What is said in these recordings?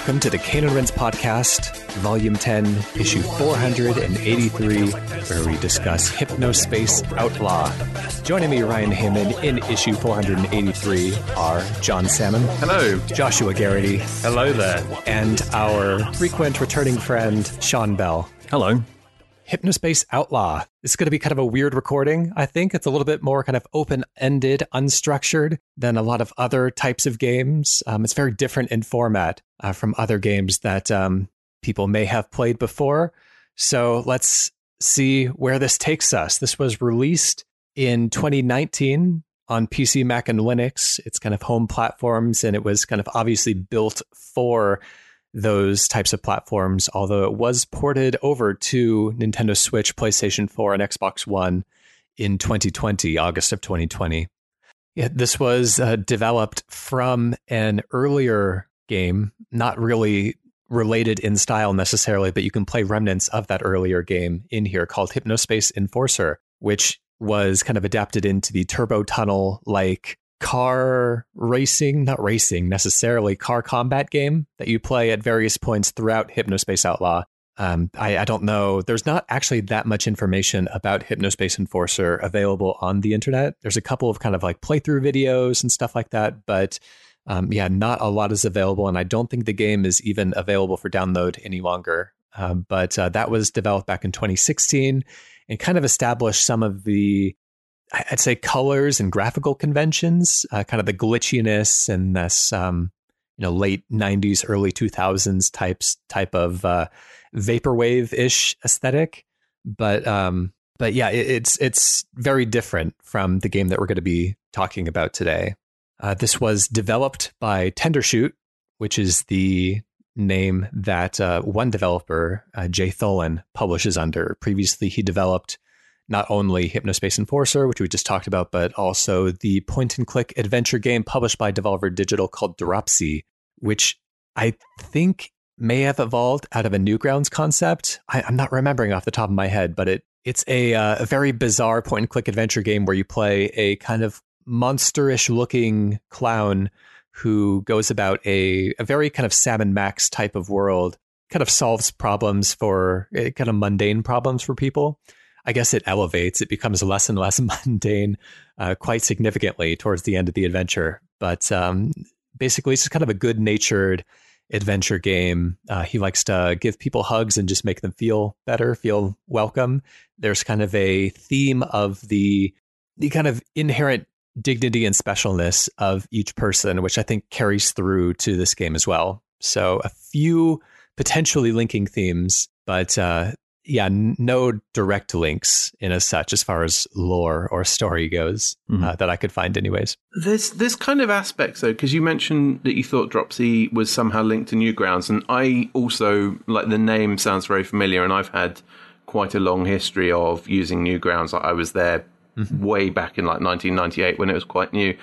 welcome to the Cane and Rinse Podcast, Volume 10, Issue 483, where we discuss Hypnospace Outlaw. Joining me, Ryan Hamann, in issue 483 are John Salmon. Hello. Joshua Garrity. Hello there. And our frequent returning friend, Sean Bell. Hello. Hypnospace Outlaw. This is going to be kind of a weird recording, I think. It's a little bit more kind of open ended, unstructured than a lot of other types of games. Um, it's very different in format uh, from other games that um, people may have played before. So let's see where this takes us. This was released in 2019 on PC, Mac, and Linux. It's kind of home platforms, and it was kind of obviously built for those types of platforms, although it was ported over to Nintendo Switch, PlayStation 4, and Xbox One in 2020, August of 2020. Yeah, this was uh, developed from an earlier game, not really related in style necessarily, but you can play remnants of that earlier game in here called Hypnospace Enforcer, which was kind of adapted into the Turbo Tunnel like car racing, not racing necessarily, car combat game that you play at various points throughout Hypnospace Outlaw. Um, I, I, don't know. There's not actually that much information about Hypnospace Enforcer available on the internet. There's a couple of kind of like playthrough videos and stuff like that, but um, yeah, not a lot is available. And I don't think the game is even available for download any longer. Um, but uh, that was developed back in 2016 and kind of established some of the I'd say colors and graphical conventions, uh, kind of the glitchiness and this, um, you know, late '90s, early 2000s types type of uh, vaporwave ish aesthetic. But um, but yeah, it, it's it's very different from the game that we're going to be talking about today. Uh, this was developed by Tendershoot, which is the name that uh, one developer, uh, Jay Tholen, publishes under. Previously, he developed not only Hypnospace Enforcer, which we just talked about, but also the point and click adventure game published by Devolver Digital called Dropsy, which I think may have evolved out of a Newgrounds concept. I, am not remembering off the top of my head, but it it's a, uh, a very bizarre point and click adventure game where you play a kind of monsterish looking clown who goes about a, a very kind of Sam and Max type of world, kind of solves problems for eh, kind of mundane problems for people. I guess it elevates. It becomes less and less mundane uh, quite significantly towards the end of the adventure. But um, basically, it's just kind of a good natured adventure game. Uh, he likes to give people hugs and just make them feel better, feel welcome. There's kind of a theme of the the kind of inherent dignity and specialness of each person, which I think carries through to this game as well. So a few potentially linking themes, but uh, yeah, no direct links in as such as far as lore or story goes mm-hmm. uh, that I could find, anyways. There's there's kind of aspects though, because you mentioned that you thought Dropsy was somehow linked to Newgrounds, and I also like the name sounds very familiar, and I've had quite a long history of using Newgrounds. I was there mm-hmm. way back in like 1998 when it was quite new,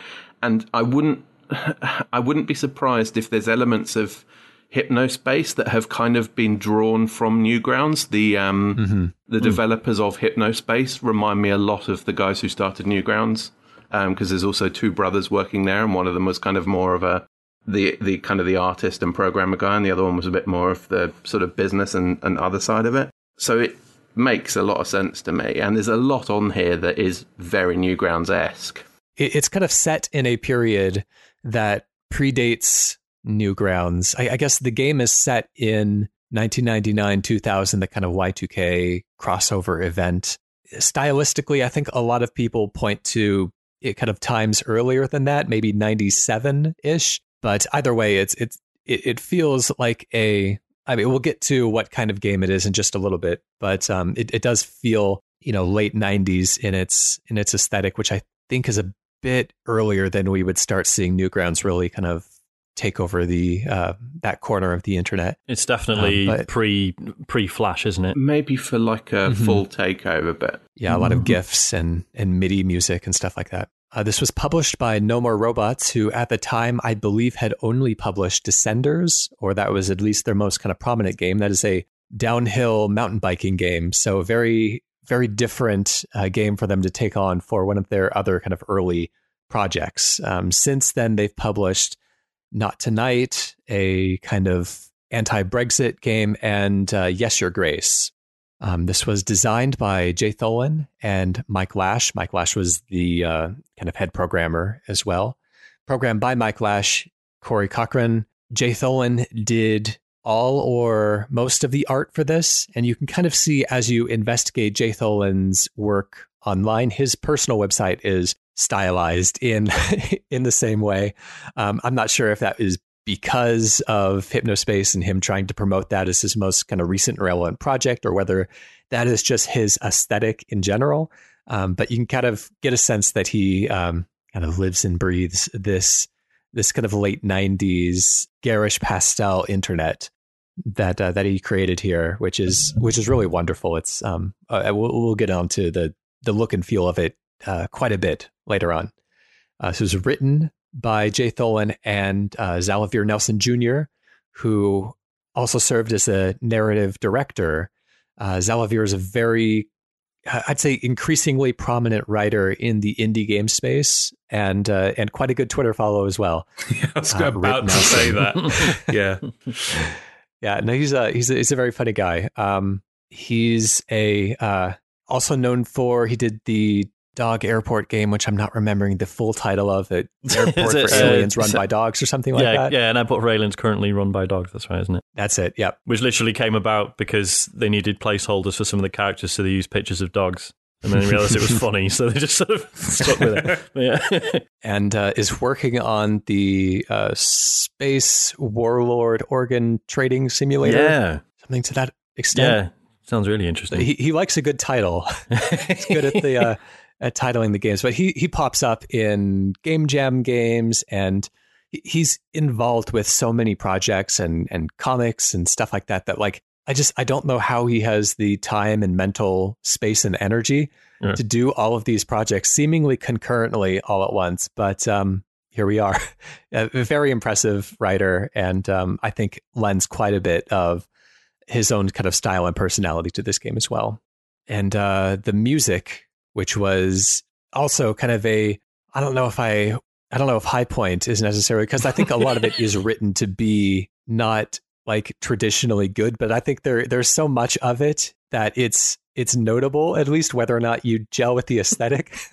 and I wouldn't I wouldn't be surprised if there's elements of Hypnospace that have kind of been drawn from Newgrounds. The um, mm-hmm. the mm. developers of Hypnospace remind me a lot of the guys who started Newgrounds because um, there's also two brothers working there, and one of them was kind of more of a the the kind of the artist and programmer guy, and the other one was a bit more of the sort of business and, and other side of it. So it makes a lot of sense to me, and there's a lot on here that is very Newgrounds esque. It's kind of set in a period that predates Newgrounds. I, I guess the game is set in 1999, 2000, the kind of Y2K crossover event. Stylistically, I think a lot of people point to it kind of times earlier than that, maybe 97 ish. But either way, it's it's it, feels like a. I mean, we'll get to what kind of game it is in just a little bit, but um, it, it does feel you know late 90s in its in its aesthetic, which I think is a bit earlier than we would start seeing Newgrounds really kind of take over the uh, that corner of the internet. It's definitely um, pre pre Flash, isn't it? Maybe for like a mm-hmm. full takeover, but yeah, a lot of mm-hmm. gifs and and MIDI music and stuff like that. Uh, this was published by No More Robots, who at the time I believe had only published Descenders, or that was at least their most kind of prominent game. That is a downhill mountain biking game, so very very different uh, game for them to take on for one of their other kind of early projects. Um, since then, they've published not Tonight, a kind of anti-Brexit game, and uh, Yes Your Grace. Um, this was designed by Jay Tholen and Mike Lash. Mike Lash was the uh, kind of head programmer as well. Programmed by Mike Lash, Corey Cochran. Jay Tholen did all or most of the art for this. And you can kind of see as you investigate Jay Tholen's work online, his personal website is stylized in in the same way. Um, I'm not sure if that is because of Hypnospace and him trying to promote that as his most kind of recent relevant project, or whether that is just his aesthetic in general. Um, but you can kind of get a sense that he um, kind of lives and breathes this this kind of late '90s garish pastel internet that uh, that he created here, which is which is really wonderful. It's um, uh, we'll, we'll get on to the the look and feel of it uh, quite a bit later on. Uh, so it was written by Jay Tholen and uh, Xalavier Nelson Jr., who also served as a narrative director. Uh, Xalavier is a very, I'd say, increasingly prominent writer in the indie game space, and uh, and quite a good Twitter follow as well. Yeah, I was uh, about to say that. yeah, yeah. No, he's a he's a, he's a very funny guy. Um, he's a uh, also known for he did the dog airport game, which I'm not remembering the full title of it. Airport it, for uh, aliens run by dogs or something like yeah, that. Yeah, and airport for aliens currently run by dogs. That's right, isn't it? That's it. Yep. Which literally came about because they needed placeholders for some of the characters, so they used pictures of dogs. And then they realized it was funny, so they just sort of stuck with it. Yeah. and uh, is working on the uh, Space Warlord Organ Trading Simulator. Yeah. Something to that extent. Yeah. Sounds really interesting. He, he likes a good title. He's good at the uh, at titling the games, but he he pops up in game jam games and he's involved with so many projects and and comics and stuff like that that like I just I don't know how he has the time and mental space and energy yeah. to do all of these projects seemingly concurrently all at once. But um, here we are, a very impressive writer, and um, I think lends quite a bit of his own kind of style and personality to this game as well. And uh, the music which was also kind of a I don't know if I I don't know if High Point is necessary because I think a lot of it is written to be not like traditionally good, but I think there there's so much of it that it's it's notable at least whether or not you gel with the aesthetic.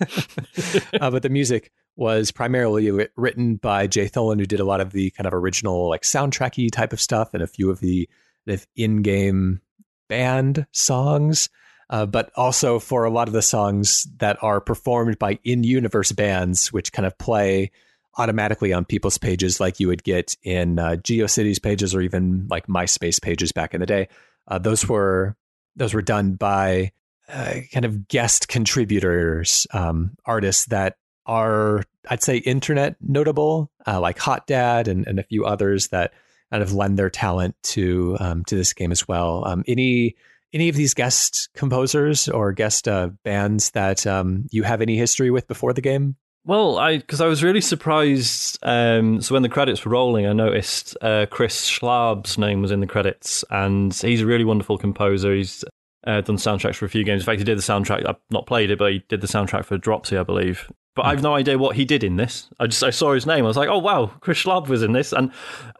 uh, but the music was primarily written by Jay Tholen, who did a lot of the kind of original like soundtracky type of stuff and a few of the, the in-game band songs uh, but also for a lot of the songs that are performed by in-universe bands, which kind of play automatically on people's pages, like you would get in uh, GeoCities pages or even like MySpace pages back in the day. Uh, those were those were done by uh, kind of guest contributors, um, artists that are I'd say internet notable, uh, like Hot Dad and, and a few others that kind of lend their talent to um, to this game as well. Um, any any of these guest composers or guest uh, bands that um, you have any history with before the game? Well, I because I was really surprised. Um, so when the credits were rolling, I noticed uh, Chris Schlarb's name was in the credits, and he's a really wonderful composer. He's uh, done soundtracks for a few games. In fact, he did the soundtrack. I've not played it, but he did the soundtrack for Dropsy, I believe. But I've no idea what he did in this. I just I saw his name. I was like, oh wow, Chris Schlarb was in this, and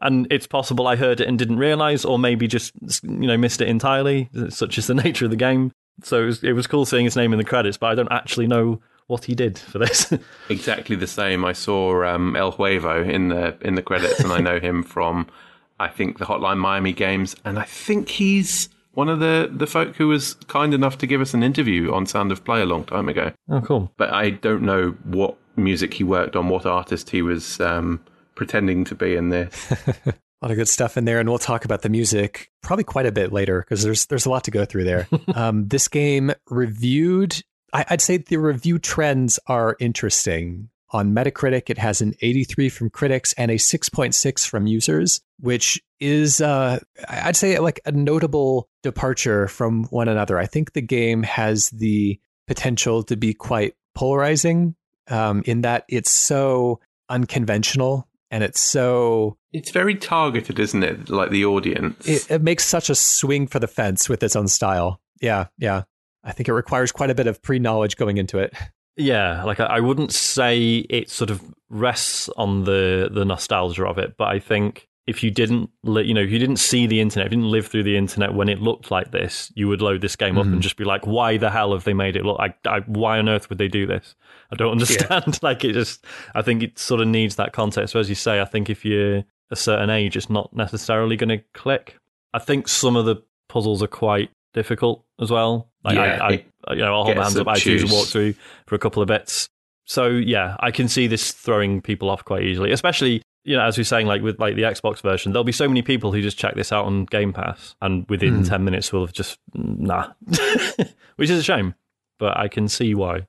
and it's possible I heard it and didn't realize, or maybe just you know missed it entirely. Such is the nature of the game. So it was, it was cool seeing his name in the credits, but I don't actually know what he did for this. exactly the same. I saw um, El Huervo in the in the credits, and I know him from I think the Hotline Miami games, and I think he's one of the, the folk who was kind enough to give us an interview on Sound of Play a long time ago. Oh, cool. But I don't know what music he worked on, what artist he was um, pretending to be in this. a lot of good stuff in there, and we'll talk about the music probably quite a bit later because there's there's a lot to go through there. um, this game reviewed, I, I'd say the review trends are interesting. On Metacritic, it has an 83 from critics and a 6.6 from users, which is, uh, I'd say, like a notable departure from one another. I think the game has the potential to be quite polarizing um, in that it's so unconventional and it's so it's very targeted isn't it? Like the audience. It, it, makes such a swing for the fence with its own style. Yeah yeah. I think it requires quite a bit of pre-knowledge going into it Yeah, like I, wouldn't say it sort of rests on the the nostalgia of it, but I think if you didn't, li- you know, if you didn't see the internet, if you didn't live through the internet when it looked like this, you would load this game mm-hmm. up and mm-hmm. just be like, "Why the hell have they made it look like? I, why on earth would they do this? I don't understand." Yeah. like it just, I think it sort of needs that context. So as you say, I think if you're a certain age, it's not necessarily going to click. I think some of the puzzles are quite difficult as well. Like yeah, I, I, you know, I'll hold my hands up. I choose a walkthrough for a couple of bits. So yeah, I can see this throwing people off quite easily, especially you know, as we are saying, like with like the Xbox version, there'll be so many people who just check this out on Game Pass, and within mm. ten minutes will have just nah, which is a shame. But I can see why.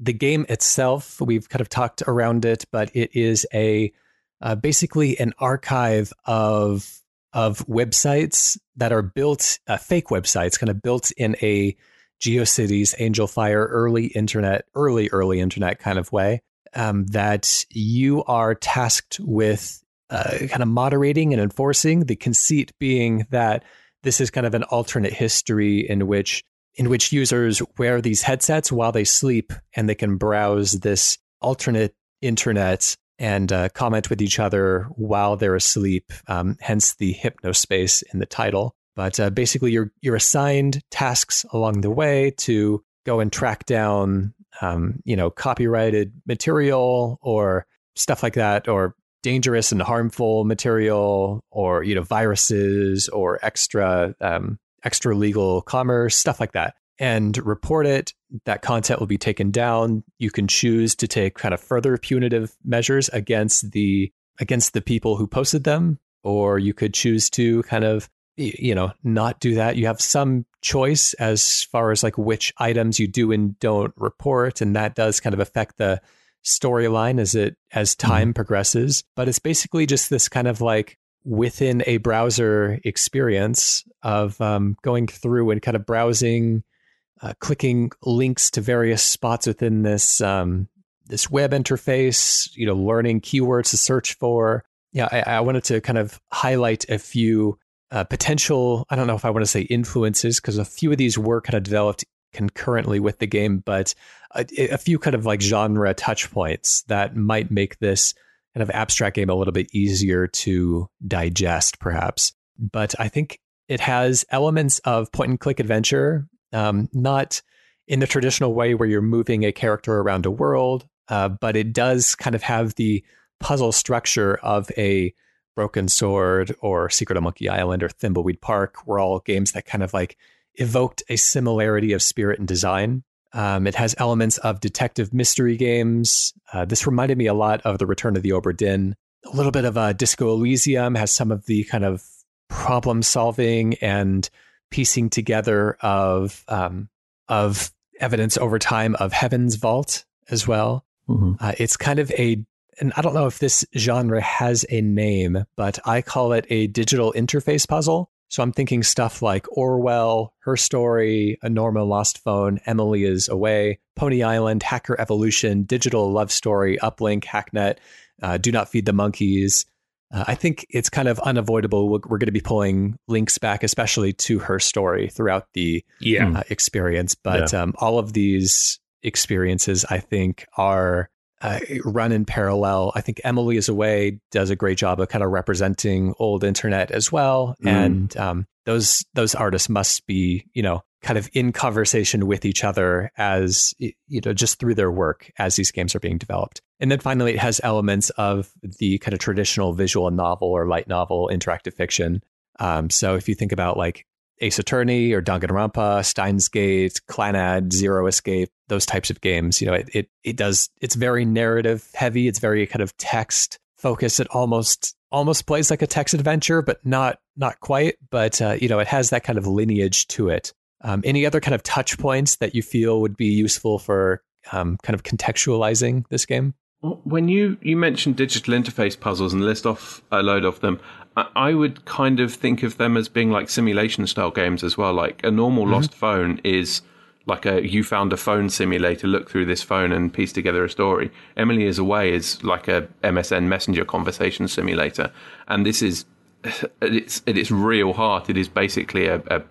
The game itself, we've kind of talked around it, but it is a uh, basically an archive of of websites that are built, uh, fake websites, kind of built in a GeoCities, Angelfire, early internet, early early internet kind of way um, that you are tasked with uh, kind of moderating and enforcing. The conceit being that this is kind of an alternate history in which in which users wear these headsets while they sleep and they can browse this alternate internet and uh, comment with each other while they're asleep. Um, hence the hypnospace in the title. But uh, basically, you're you're assigned tasks along the way to go and track down um, you know, copyrighted material or stuff like that, or dangerous and harmful material, or you know, viruses or extra um, extra legal commerce, stuff like that, and report it. That content will be taken down. You can choose to take kind of further punitive measures against the against the people who posted them, or you could choose to kind of you know not do that you have some choice as far as like which items you do and don't report and that does kind of affect the storyline as it as mm-hmm. time mm-hmm. progresses but it's basically just this kind of like within a browser experience of um, going through and kind of browsing uh, clicking links to various spots within this um, this web interface you know learning keywords to search for yeah I, I wanted to kind of highlight a few uh, potential, I don't know if I want to say influences, because a few of these were kind of developed concurrently with the game, but a, a, few kind of like genre touch points that might make this kind of abstract game a little bit easier to digest, perhaps. But I think it has elements of point and click adventure, um, not in the traditional way where you're moving a character around a world, uh, but it does kind of have the puzzle structure of a Broken Sword or Secret of Monkey Island or Thimbleweed Park were all games that kind of like evoked a similarity of spirit and design. Um, it has elements of detective mystery games. Uh, this reminded me a lot of The Return of the Obra Dinn. A little bit of a Disco Elysium has some of the kind of problem solving and piecing together of um, of evidence over time of Heaven's Vault as well. Mm-hmm. Uh, it's kind of a and I don't know if this genre has a name, but I call it a digital interface puzzle. So I'm thinking stuff like Orwell, Her Story, A Normal Lost Phone, Emily is Away, Pony Island, Hacker Evolution, Digital Love Story, Uplink, Hacknet, uh, Do Not Feed the Monkeys. Uh, I think it's kind of unavoidable. We're, we're, going to be pulling links back, especially to her story throughout the yeah. uh, experience. But yeah. um, all of these experiences, I think, are uh, run in parallel. I think Emily is Away does a great job of kind of representing old internet as well, mm. and um, those those artists must be you know kind of in conversation with each other as you know just through their work as these games are being developed. And then finally, it has elements of the kind of traditional visual novel or light novel interactive fiction. Um, so if you think about like Ace Attorney or Danganronpa, Steins Gate, Clannad, Zero Escape, those types of games. You know, it, it, it does, it's very narrative heavy. It's very kind of text focused. It almost, almost plays like a text adventure, but not, not quite. But, uh, you know, it has that kind of lineage to it. Um, any other kind of touch points that you feel would be useful for um, kind of contextualizing this game? When you, you mentioned digital interface puzzles and list off a load of them, I would kind of think of them as being like simulation style games as well. Like a normal mm-hmm. lost phone is like a you found a phone simulator, look through this phone and piece together a story. Emily is away is like a MSN Messenger conversation simulator, and this is it's at its real heart. It is basically a, a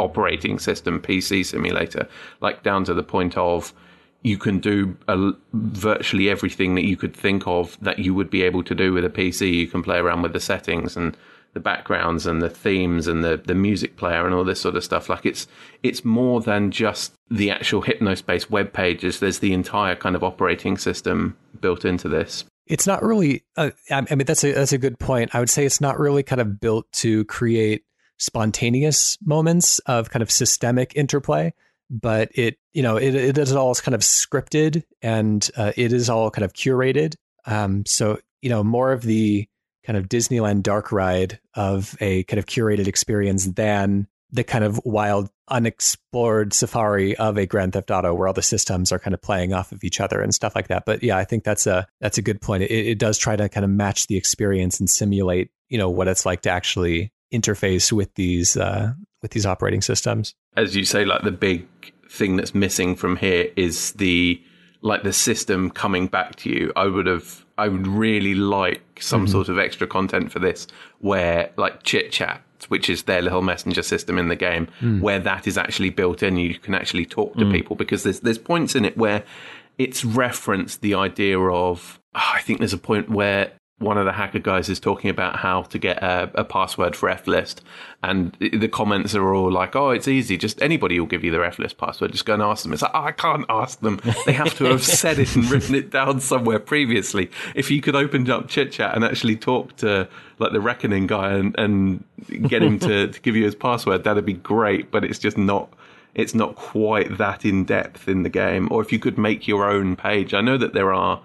operating system PC simulator, like down to the point of you can do a, virtually everything that you could think of that you would be able to do with a PC. You can play around with the settings and the backgrounds and the themes and the, the music player and all this sort of stuff. Like it's it's more than just the actual Hypnospace web pages. There's the entire kind of operating system built into this. It's not really. Uh, I mean, that's a that's a good point. I would say it's not really kind of built to create spontaneous moments of kind of systemic interplay but it you know it, it is all kind of scripted and uh, it is all kind of curated. Um, so you know more of the kind of disneyland dark ride of a kind of curated experience than the kind of wild unexplored safari of a grand theft auto where all the systems are kind of playing off of each other and stuff like that. But yeah i think that's a that's a good point. It, it does try to kind of match the experience and simulate you know what it's like to actually interface with these uh, with these operating systems. As you say, like the big thing that's missing from here is the like the system coming back to you. I would have I would really like some mm-hmm. sort of extra content for this where like chit chat which is their little messenger system in the game, mm. where that is actually built in. You can actually talk to mm. people because there's there's points in it where it's referenced the idea of. Oh, I think there's a point where one of the hacker guys is talking about how to get a, a, password for F-List, and the comments are all like, "Oh, it's easy. Just anybody will give you their F-List password. Just go and ask them." It's like, "Oh, I can't ask them. They have to have said it and written it down somewhere previously." If you could open up chit chat and actually talk to like the reckoning guy and, and get him to, to give you his password, that'd be great. But it's just not. It's not quite that in depth in the game. Or if you could make your own page, I know that there are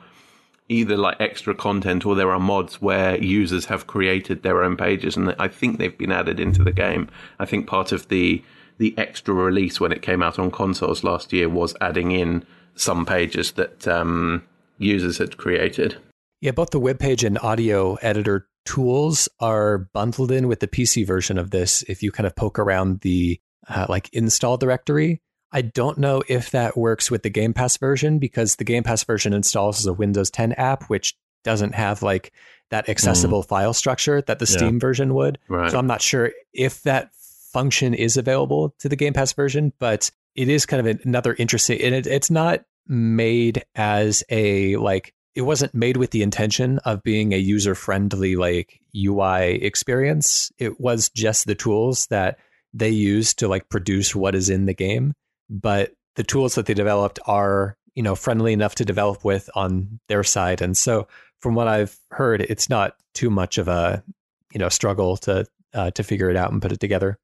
either like extra content or there are mods where users have created their own pages and I think they've been added into the game. I think part of the the extra release when it came out on consoles last year was adding in some pages that um, users had created. Yeah, both the web page and audio editor tools are bundled in with the PC version of this. If you kind of poke around the uh, like install directory, I don't know if that works with the Game Pass version because the Game Pass version installs as a Windows 10 app, which doesn't have like that accessible mm. file structure that the yeah. Steam version would. Right. So I'm not sure if that function is available to the Game Pass version, but it is kind of another interesting, and it, it's not made as a like it wasn't made with the intention of being a user friendly like UI experience. It was just the tools that they use to like produce what is in the game but the tools that they developed are you know friendly enough to develop with on their side. And so from what i've heard it's not too much of a you know struggle to uh, to figure it out and put it together.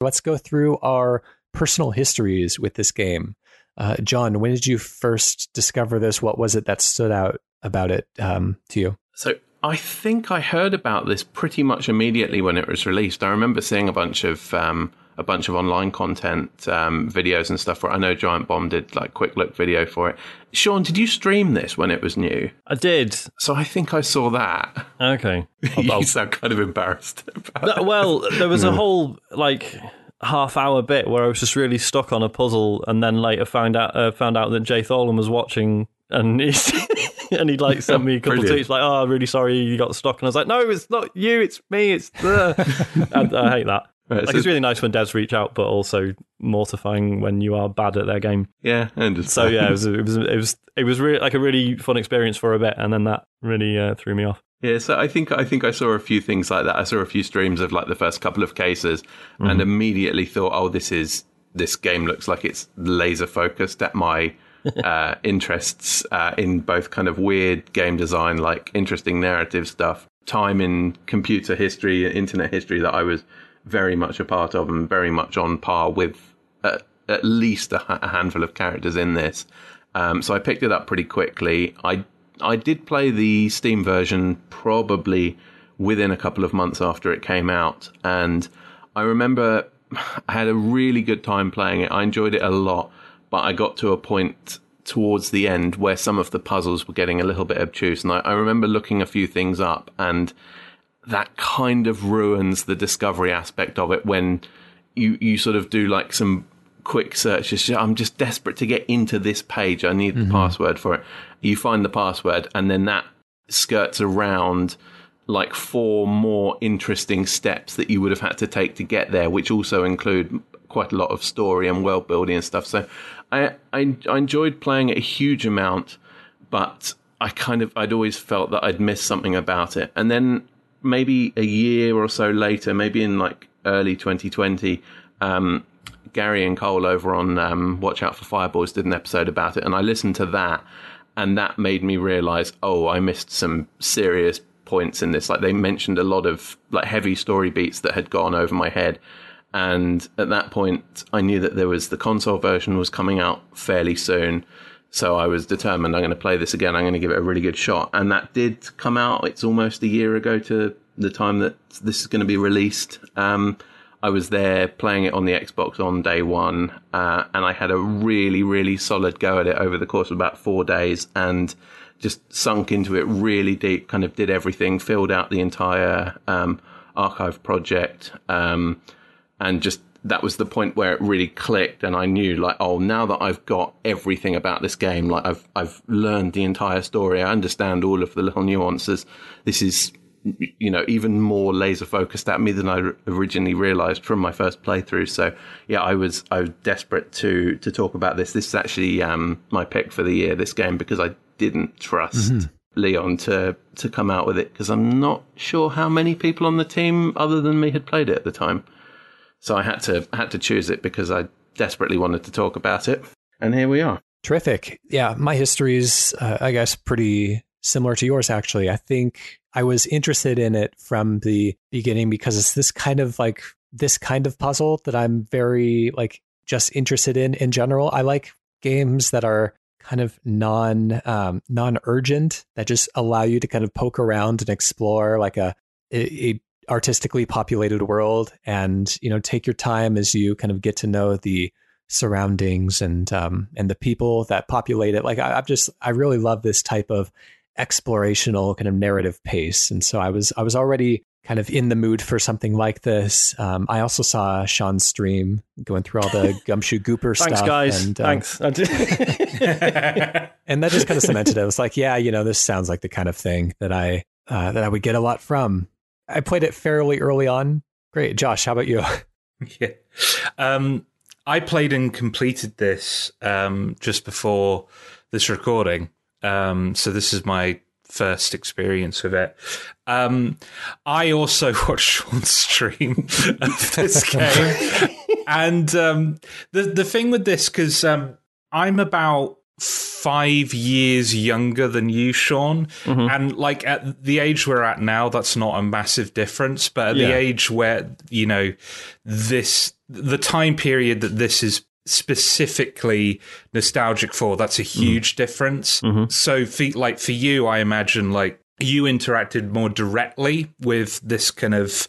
Let's go through our personal histories with this game. Uh, john when did you first discover this? What was it that stood out about it um, to you? So I think I heard about this pretty much immediately when it was released. I remember seeing a bunch of um, a bunch of online content um, videos and stuff. For I know Giant Bomb did like quick look video for it. Sean, did you stream this when it was new? I did. So I think I saw that. Okay, you sound kind of embarrassed. No, well, there was a whole like half hour bit where I was just really stuck on a puzzle, and then later found out uh, found out that Jay Tholen was watching, and he and he'd like sent me a couple of tweets like, "Oh, really sorry you got stuck," and I was like, "No, it's not you, it's me, it's." I, I hate that. Right, like so it's really nice when devs reach out, but also mortifying when you are bad at their game. Yeah, and so yeah, it was it was it was it was really like a really fun experience for a bit, and then that really uh, threw me off. Yeah, so I think I think I saw a few things like that. I saw a few streams of like the first couple of cases, mm-hmm. and immediately thought, "Oh, this is this game looks like it's laser focused at my uh, interests uh, in both kind of weird game design, like interesting narrative stuff, time in computer history, internet history that I was very much a part of and very much on par with uh, at least a, a, handful of characters in this. Um, so I picked it up pretty quickly. I I did play the Steam version probably within a couple of months after it came out, and I remember I had a really good time playing it. I enjoyed it a lot, but I got to a point towards the end where some of the puzzles were getting a little bit obtuse, and I, I remember looking a few things up and that kind of ruins the discovery aspect of it when you you sort of do like some quick searches. I'm just desperate to get into this page. I need mm-hmm. the password for it. You find the password, and then that skirts around like four more interesting steps that you would have had to take to get there, which also include quite a lot of story and world building and stuff. So I, I, I enjoyed playing it a huge amount, but I kind of I'd always felt that I'd missed something about it. And then maybe a year or so later, maybe in like early 2020, um, Gary and Cole over on um, Watch Out for Fireballs did an episode about it, and I listened to that, and that made me realize, oh, I missed some serious points in this. Like they mentioned a lot of like heavy story beats that had gone over my head. And at that point, I knew that there was the console version was coming out fairly soon. So I was determined I'm going to play this again. I'm going to give it a really good shot. And that did come out. It's almost a year ago to the time that this is going to be released. Um, I was there playing it on the Xbox on day one, uh, and I had a really, really solid go at it over the course of about four days. And just sunk into it really deep, kind of did everything, filled out the entire um, archive project, um, and just that was the point where it really clicked, and I knew like, oh, now that I've got everything about this game, like I've I've learned the entire story, I understand all of the little nuances. This is you know even more laser focused at me than I originally realized from my first playthrough. So yeah, I was I was desperate to to talk about this. This is actually um, my pick for the year. This game because I didn't trust mm-hmm. Leon to to come out with it because I'm not sure how many people on the team other than me had played it at the time. So I had to had to choose it because I desperately wanted to talk about it, and here we are. Terrific. Yeah, my history is, uh, I guess, pretty similar to yours. Actually, I think I was interested in it from the beginning because it's this kind of like this kind of puzzle that I'm very like just interested in in general. I like games that are kind of non um, non urgent that just allow you to kind of poke around and explore like a, a artistically populated world and you know take your time as you kind of get to know the surroundings and um, and the people that populate it like I, i've just i really love this type of explorational kind of narrative pace and so i was i was already kind of in the mood for something like this. Um, I also saw Sean's stream going through all the Gumshoe Gooper Thanks, stuff. guys. And, um, Thanks. and that just kind of cemented it. I was like, yeah, you know, this sounds like the kind of thing that I uh, that I would get a lot from. I played it fairly early on. Great, Josh. How about you? Yeah, um, I played and completed this um, just before this recording. Um, so this is my first experience with it. Um, I also watched Sean's stream of this game, and um, the the thing with this because um, I'm about five years younger than you, Sean, mm-hmm. and like at the age we're at now, that's not a massive difference. But at yeah. the age where you know this, the time period that this is specifically nostalgic for, that's a mm-hmm. huge mm. difference. Mm-hmm. So, for, like for you, I imagine like you interacted more directly with this kind of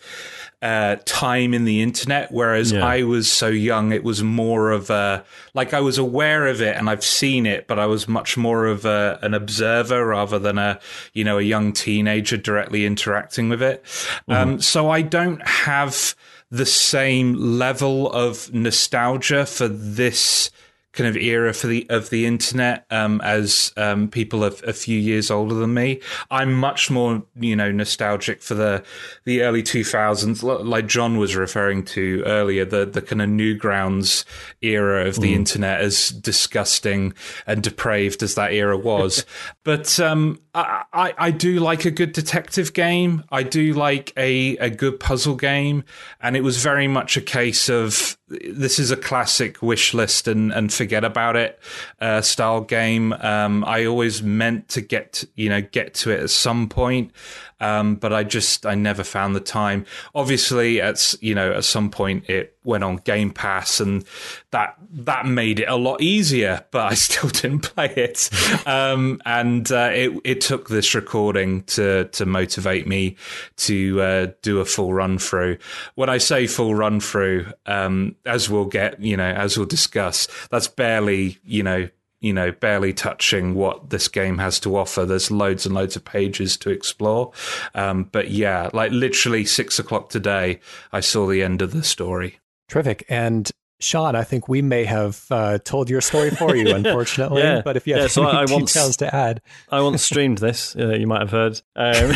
uh, time in the internet, whereas yeah. I was so young, it was more of a like I was aware of it and I've seen it, but I was much more of a, an observer rather than a you know a young teenager directly interacting with it. Mm-hmm. Um, so I don't have the same level of nostalgia for this kind of era for the of the internet um, as um, people a, a, few years older than me. I'm much more you know nostalgic for the the early 2000s, like John was referring to earlier, the the kind of Newgrounds era of the mm. internet, as disgusting and depraved as that era was. but um, I, I, I do like a good detective game. I do like a a good puzzle game, and it was very much a case of this is a classic wish list and, and forget about it uh, style game. Um, I always meant to get you know get to it at some point, um, but I just I never found the time. Obviously, at you know at some point it went on Game Pass, and that that made it a lot easier. But I still didn't play it, um, and uh, it it took this recording to to motivate me to uh, do a full run through. When I say full run through, um, as we'll get you know as we'll discuss, that's barely you know you know, barely touching what this game has to offer. There's loads and loads of pages to explore. Um, but yeah, like literally six o'clock today, I saw the end of the story. Terrific. And Sean, I think we may have uh, told your story for you, unfortunately. yeah. But if you have yeah, so any I details once, to add, I once streamed this. Uh, you might have heard. Um,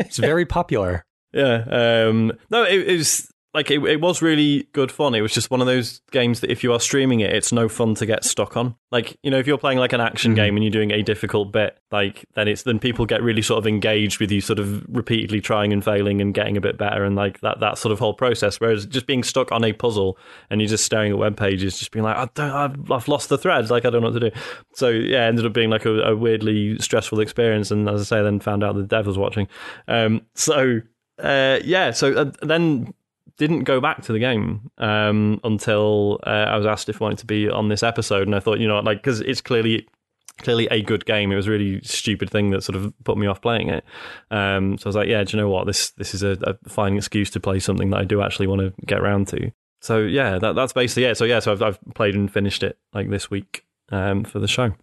it's very popular. Yeah. Um, no, it, it was like it, it was really good fun. It was just one of those games that if you are streaming it, it's no fun to get stuck on. Like you know, if you're playing like an action mm-hmm. game and you're doing a difficult bit, like then it's then people get really sort of engaged with you, sort of repeatedly trying and failing and getting a bit better, and like that that sort of whole process. Whereas just being stuck on a puzzle and you're just staring at web pages, just being like, I don't, I've, I've lost the thread, like I don't know what to do. So yeah, it ended up being like a, a weirdly stressful experience. And as I say, then found out the dev was watching. Um, so uh, yeah, so uh, then didn't go back to the game um, until uh, I was asked if I wanted to be on this episode, and I thought, you know, like because it's clearly clearly a good game. It was a really stupid thing that sort of put me off playing it. Um, so I was like, yeah, do you know what? This this is a, a, fine excuse to play something that I do actually want to get around to. So yeah, that, that's basically it. So yeah, so I've, I've played and finished it like this week um, for the show.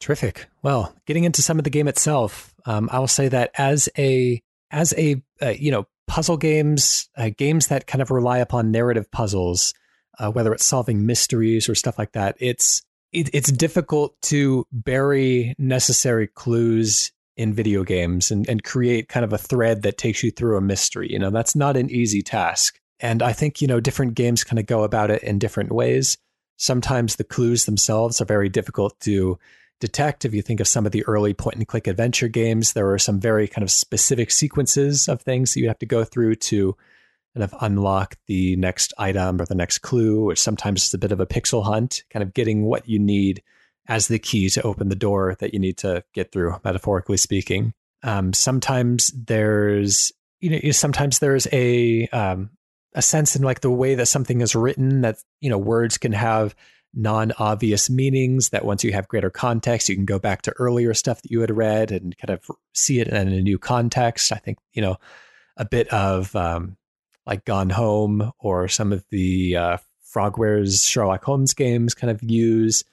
Terrific. Well, getting into some of the game itself, um, I will say that as a as a uh, you know puzzle games, uh, games that kind of rely upon narrative puzzles, uh, whether it's solving mysteries or stuff like that, it's it, it's difficult to bury necessary clues in video games and, and create kind of a thread that takes you through a mystery. You know, that's not an easy task. And I think, you know, different games kind of go about it in different ways. Sometimes the clues themselves are very difficult to detect. If you think of some of the early point and click adventure games, there are some very kind of specific sequences of things that you have to go through to kind of unlock the next item or the next clue, which sometimes is a bit of a pixel hunt, kind of getting what you need as the key to open the door that you need to get through, metaphorically speaking. Um, sometimes there's, you know, sometimes there's a um, a sense in like the way that something is written that you know words can have non-obvious meanings that once you have greater context you can go back to earlier stuff that you had read and kind of see it in a new context. I think you know a bit of um, like gone home or some of the uh, frogware's sherlock holmes games kind of use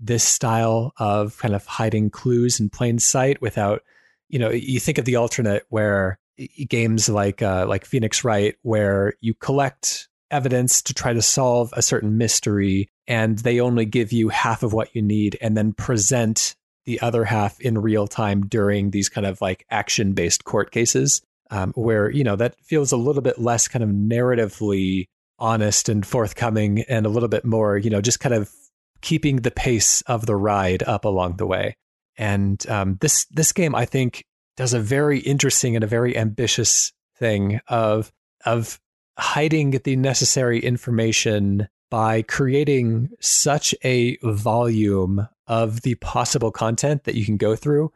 this style of kind of hiding clues in plain sight without you know you think of the alternate where games like uh, like phoenix wright where you collect evidence to try to solve a certain mystery and they only give you half of what you need and then present the other half in real time during these kind of like action based court cases um, where you know that feels a little bit less kind of narratively honest and forthcoming and a little bit more you know just kind of keeping the pace of the ride up along the way. And um, this this game i think does a very interesting and a very ambitious thing of of hiding the necessary information by creating such a volume of the possible content that you can go through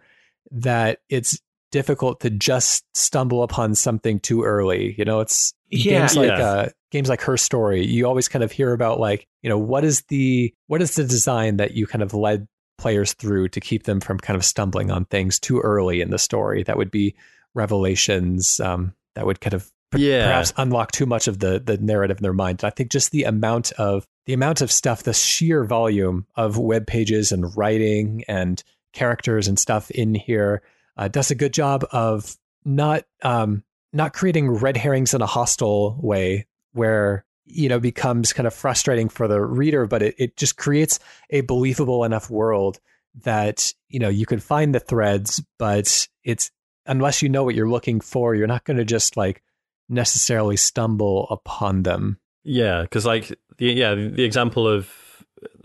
that it's difficult to just stumble upon something too early. You know, it's yeah, games like yeah. uh, games like Her Story. You always kind of hear about like, you know, what is the what is the design that you kind of led players through to keep them from kind of stumbling on things too early in the story. That would be revelations um, that would kind of yeah. perhaps unlock too much of the the narrative in their mind. I think just the amount of the amount of stuff, the sheer volume of web pages and writing and characters and stuff in here uh, does a good job of not um, not creating red herrings in a hostile way where you know becomes kind of frustrating for the reader, but it, it just creates a believable enough world that you know you can find the threads, but it's unless you know what you're looking for, you're not going to just like necessarily stumble upon them. Yeah, because like the yeah the example of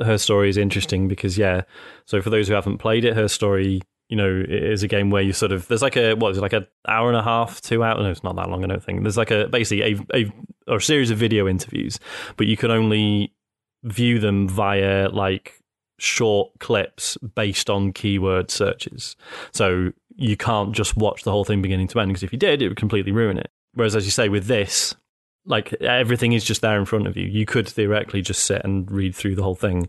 her story is interesting because yeah. So for those who haven't played it, her story you know is a game where you sort of there's like a what is it like an hour and a half, two hours? No, it's not that long. I don't think there's like a basically a a or a series of video interviews, but you can only view them via like short clips based on keyword searches. So you can't just watch the whole thing beginning to end because if you did, it would completely ruin it. Whereas, as you say, with this, like everything is just there in front of you. You could theoretically just sit and read through the whole thing,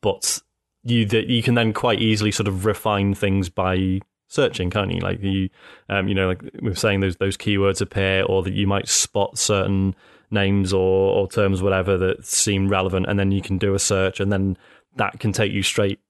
but you that you can then quite easily sort of refine things by searching, can't you? Like you, um, you know, like we are saying, those those keywords appear, or that you might spot certain names or or terms, whatever that seem relevant, and then you can do a search, and then that can take you straight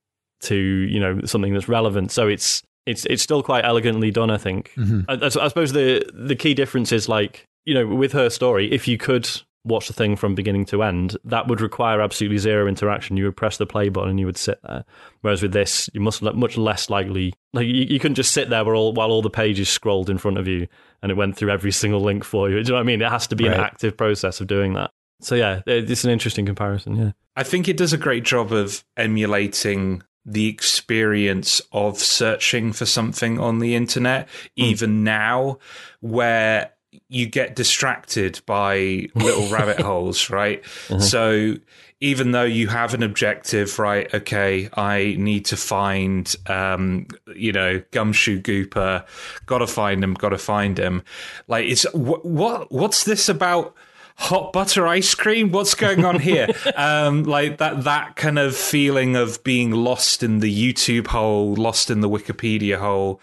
to you know something that's relevant. So it's it's it's still quite elegantly done. I think. Mm-hmm. I, I, suppose the the key difference is like you know with her story, if you could watch the thing from beginning to end, that would require absolutely zero interaction. You would press the play button and you would sit there. Whereas with this, you must look much less likely like you, you couldn't just sit there while all, while all the pages scrolled in front of you and it went through every single link for you. Do you know what I mean? It has to be right. an active process of doing that. So yeah, it's an interesting comparison. Yeah, I think it does a great job of emulating the experience of searching for something on the internet, mm. even now, where you get distracted by little rabbit holes, right? Uh-huh. So even though you have an objective, right? Okay, I need to find, um, you know, gumshoe gooper. Got to find him. Got to find him. Like, it's what, what? What's this about? Hot butter ice cream? What's going on here? Um, like that that kind of feeling of being lost in the youtube hole lost in the wikipedia hole.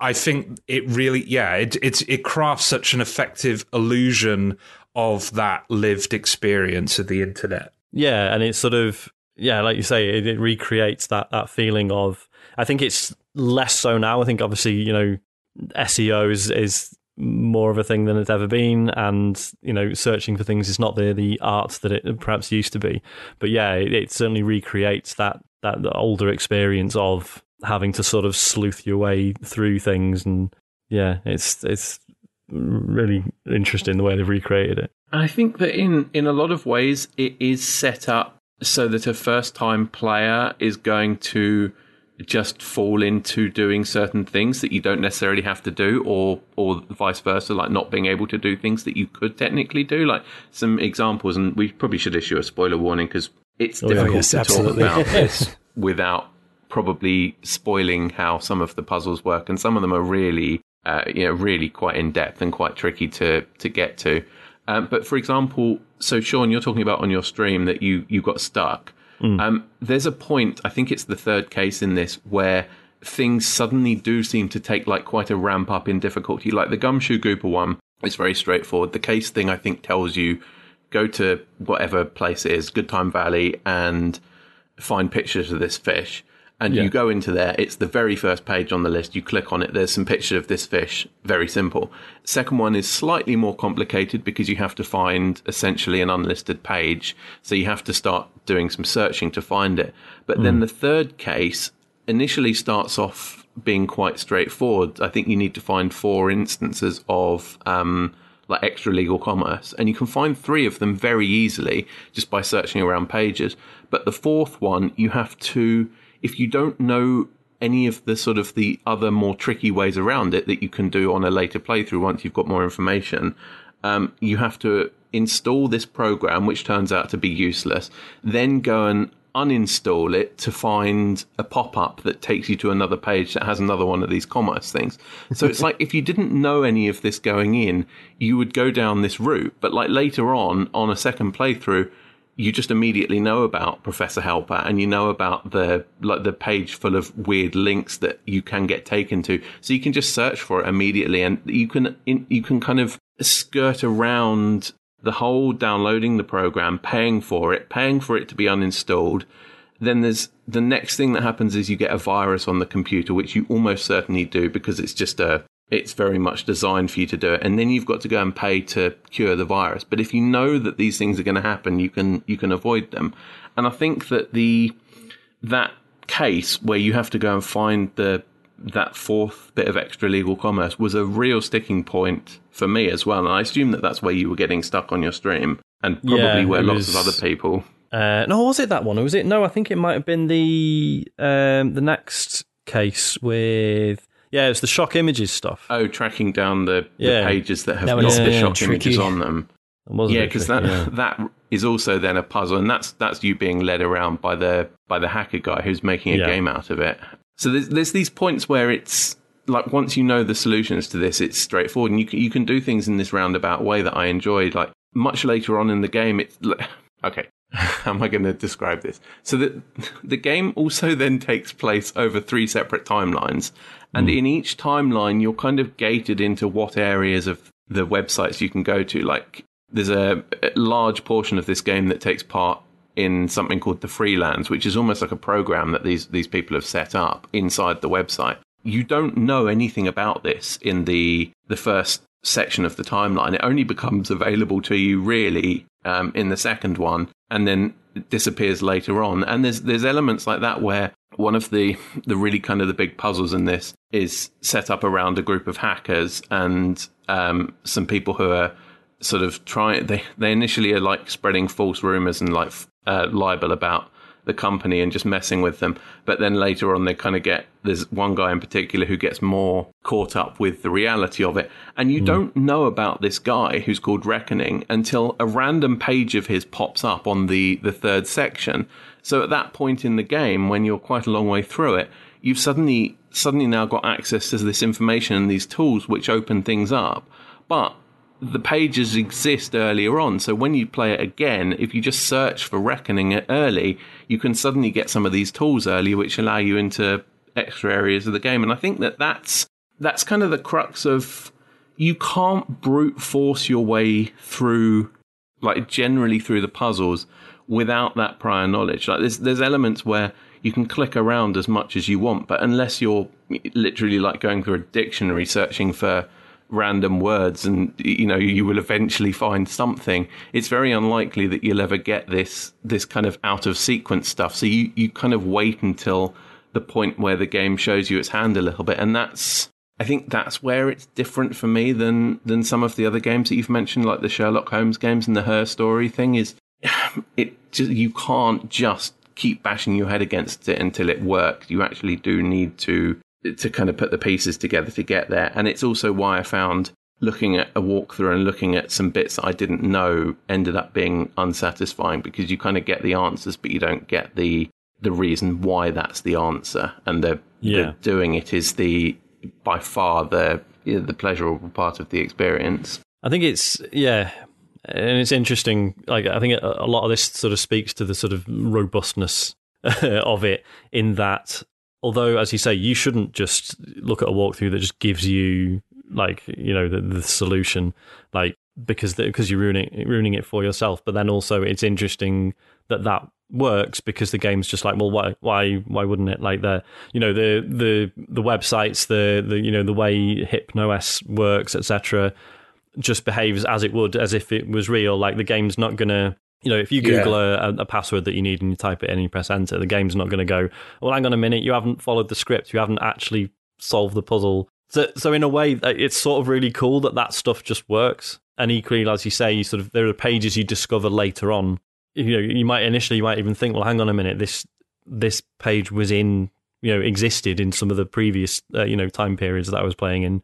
I think it really yeah it it, it crafts such an effective illusion of that lived experience of the internet. Yeah and it's sort of yeah like you say it, it recreates that that feeling of i think it's less so now. I think obviously you know SEO is is more of a thing than it's ever been, and you know, searching for things is not the the art that it perhaps used to be. But yeah, it, it certainly recreates that that older experience of having to sort of sleuth your way through things, and yeah, it's it's really interesting the way they've recreated it. I think that in in a lot of ways, it is set up so that a first time player is going to just fall into doing certain things that you don't necessarily have to do or or vice versa like not being able to do things that you could technically do. Like some examples and we probably should issue a spoiler warning because it's oh, difficult yes, to absolutely. talk about this without probably spoiling how some of the puzzles work and some of them are really uh, you know really quite in depth and quite tricky to to get to. Um, but for example so Sean you're talking about on your stream that you you got stuck Mm. Um, there's a point, I think it's the third case in this, where things suddenly do seem to take like quite a ramp up in difficulty. Like the Gumshoe Gooper one is very straightforward. The case thing, I think, tells you go to whatever place it is, Good Time Valley, and find pictures of this fish and yeah. you go into there. It's the very first page on the list. You click on it. There's some picture of this fish. Very simple. Second one is slightly more complicated because you have to find essentially an unlisted page. So you have to start doing some searching to find it. But mm. then the third case initially starts off being quite straightforward. I think you need to find four instances of, um, like extra legal commerce, and you can find three of them very easily just by searching around pages. But the fourth one, you have to if you don't know any of the sort of the other more tricky ways around it that you can do on a later playthrough once you've got more information, um, you have to install this program, which turns out to be useless, then go and uninstall it to find a pop up that takes you to another page that has another one of these commerce things. So it's like if you didn't know any of this going in, you would go down this route. But like later on, on a second playthrough, you just immediately know about Professor Helper and you know about the like the page full of weird links that you can get taken to. So you can just search for it immediately and you can you can kind of skirt around the whole downloading the program, paying for it, paying for it to be uninstalled. Then there's the next thing that happens is you get a virus on the computer, which you almost certainly do because it's just a it's very much designed for you to do it. And then you've got to go and pay to cure the virus. But if you know that these things are going to happen you can you can avoid them. And i think that the that case where you have to go and find the that fourth bit of extra legal commerce was a real sticking point for me as well. And i assume that that's where you were getting stuck on your stream and probably yeah, where lots was, of other people. uh, no was it that one? Or was it no i think it might have been the um, the next case with yeah, it's the shock images stuff. Oh, tracking down the, yeah. the pages that have that got the shock tricky. images on them. Yeah, because that yeah. that is also then a puzzle, and that's that's you being led around by the by the hacker guy who's making a yeah. game out of it. So there's there's these points where it's like once you know the solutions to this, it's straightforward, and you can, you can do things in this roundabout way that I enjoyed. Like much later on in the game, it's okay. How am I going to describe this? So the the game also then takes place over three separate timelines, and mm. in each timeline, you're kind of gated into what areas of the websites you can go to. Like, there's a, large portion of this game that takes part in something called the Freelands, which is almost like a program that these, these people have set up inside the website. You don't know anything about this in the the first section of the timeline. It only becomes available to you really um, in the second one, and then disappears later on. And there's there's elements like that where one of the the really kind of the big puzzles in this is set up around a group of hackers and um, some people who are sort of trying. They they initially are like spreading false rumors and like uh, libel about the company and just messing with them. But then later on, they kind of get there's one guy in particular who gets more caught up with the reality of it. And you mm. don't know about this guy who's called Reckoning until a random page of his pops up on the, the third section. So at that point in the game, when you're quite a long way through it, you've suddenly suddenly now got access to this information and these tools which open things up. But the pages exist earlier on. So when you play it again, if you just search for Reckoning it early, you can suddenly get some of these tools early, which allow you into extra areas of the game. And I think that that's that's kind of the crux of you can't brute force your way through, like generally through the puzzles, without that prior knowledge. Like there's there's elements where you can click around as much as you want, but unless you're literally like going through a dictionary searching for random words and you know you will eventually find something it's very unlikely that you'll ever get this this kind of out of sequence stuff so you you kind of wait until the point where the game shows you its hand a little bit and that's I think that's where it's different for me than than some of the other games that you've mentioned like the Sherlock Holmes games and the Her Story thing is it just you can't just keep bashing your head against it until it works you actually do need to to kind of put the pieces together to get there. And it's also why I found looking at a walkthrough and looking at some bits that I didn't know ended up being unsatisfying because you kind of get the answers, but you don't get the the reason why that's the answer. And the, yeah. the doing it is the by far the the pleasurable part of the experience. I think it's yeah, and it's interesting. Like I think a lot of this sort of speaks to the sort of robustness of it in that although as you say you shouldn't just look at a walkthrough that just gives you like you know the, the solution like because because you're ruining ruining it for yourself but then also it's interesting that that works because the game's just like well why why why wouldn't it like the you know the the the websites the the you know the way hypnos works etc just behaves as it would as if it was real like the game's not going to you know, if you Google yeah. a, a, password that you need and you type it in and you press enter, the game's not going to go, well, hang on a minute, you haven't followed the script, you haven't actually solved the puzzle. So, so in a way, it's sort of really cool that that stuff just works. And equally, as you say, you sort of there are pages you discover later on. You know, you might initially you might even think, well, hang on a minute, this this page was in you know existed in some of the previous uh, you know time periods that I was playing in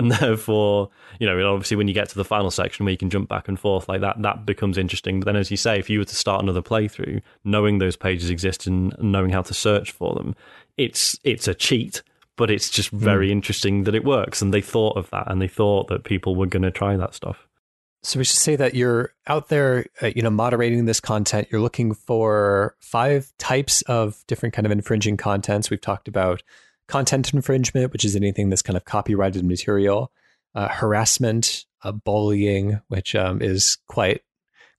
and therefore, you know, obviously when you get to the final section where you can jump back and forth like that, that becomes interesting. But then, as you say, if you were to start another playthrough, knowing those pages exist and knowing how to search for them, it's it's a cheat. But it's just very mm. interesting that it works, and they thought of that, and they thought that people were going to try that stuff. So we should say that you're out there, uh, you know, moderating this content. You're looking for five types of different kind of infringing contents. We've talked about content infringement, which is anything that's kind of copyrighted material, uh, harassment, uh, bullying, which um, is quite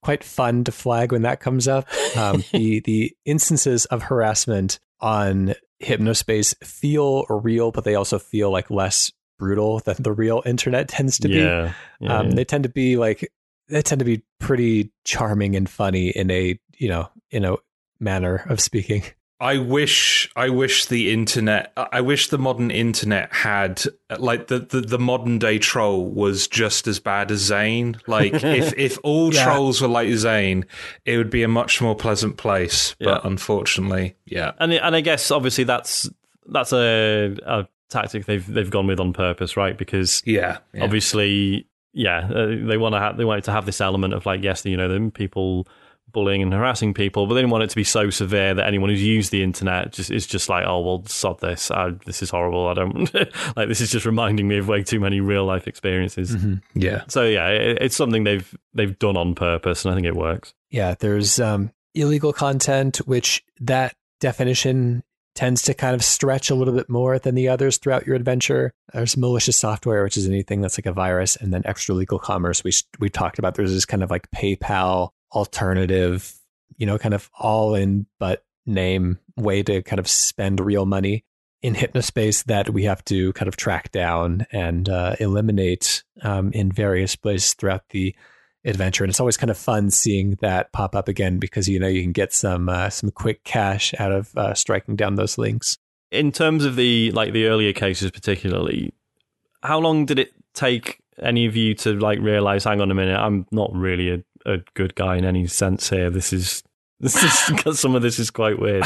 quite fun to flag when that comes up. Um, the the instances of harassment on Hypnospace feel real, but they also feel like less brutal than the real internet tends to yeah, be. Yeah, um, yeah. They tend to be like they tend to be pretty charming and funny in a you know in a manner of speaking. I wish I wish the internet I wish the modern internet had like the, the, the modern day troll was just as bad as Zane. Like if, if all yeah. trolls were like Zane, it would be a much more pleasant place. But yeah. unfortunately, yeah. And and I guess obviously that's that's a, a tactic they've they've gone with on purpose, right? Because yeah, yeah. obviously yeah, uh, they want to have they want to have this element of like yes, you know, them people bullying and harassing people, but they didn't want it to be so severe that anyone who's used the internet just is just like, oh well, sod this. I, this is horrible. I don't like. This is just reminding me of way too many real life experiences. Mm-hmm. Yeah. So yeah, it, it's something they've they've done on purpose, and I think it works. Yeah. There's um, illegal content, which that definition tends to kind of stretch a little bit more than the others throughout your adventure. There's malicious software, which is anything that's like a virus, and then extra legal commerce. We we talked about. There's this kind of like PayPal alternative, you know, kind of all in but name way to kind of spend real money. in hypnospace that we have to kind of track down and uh, eliminate um, in various places throughout the adventure. And it's always kind of fun seeing that pop up again because you know you can get some uh, some quick cash out of uh, striking down those links. In terms of the like the earlier cases, particularly, how long did it take any of you to like realize? Hang on a minute, I'm not really a, a good guy in any sense here. This is this is some of this is quite weird.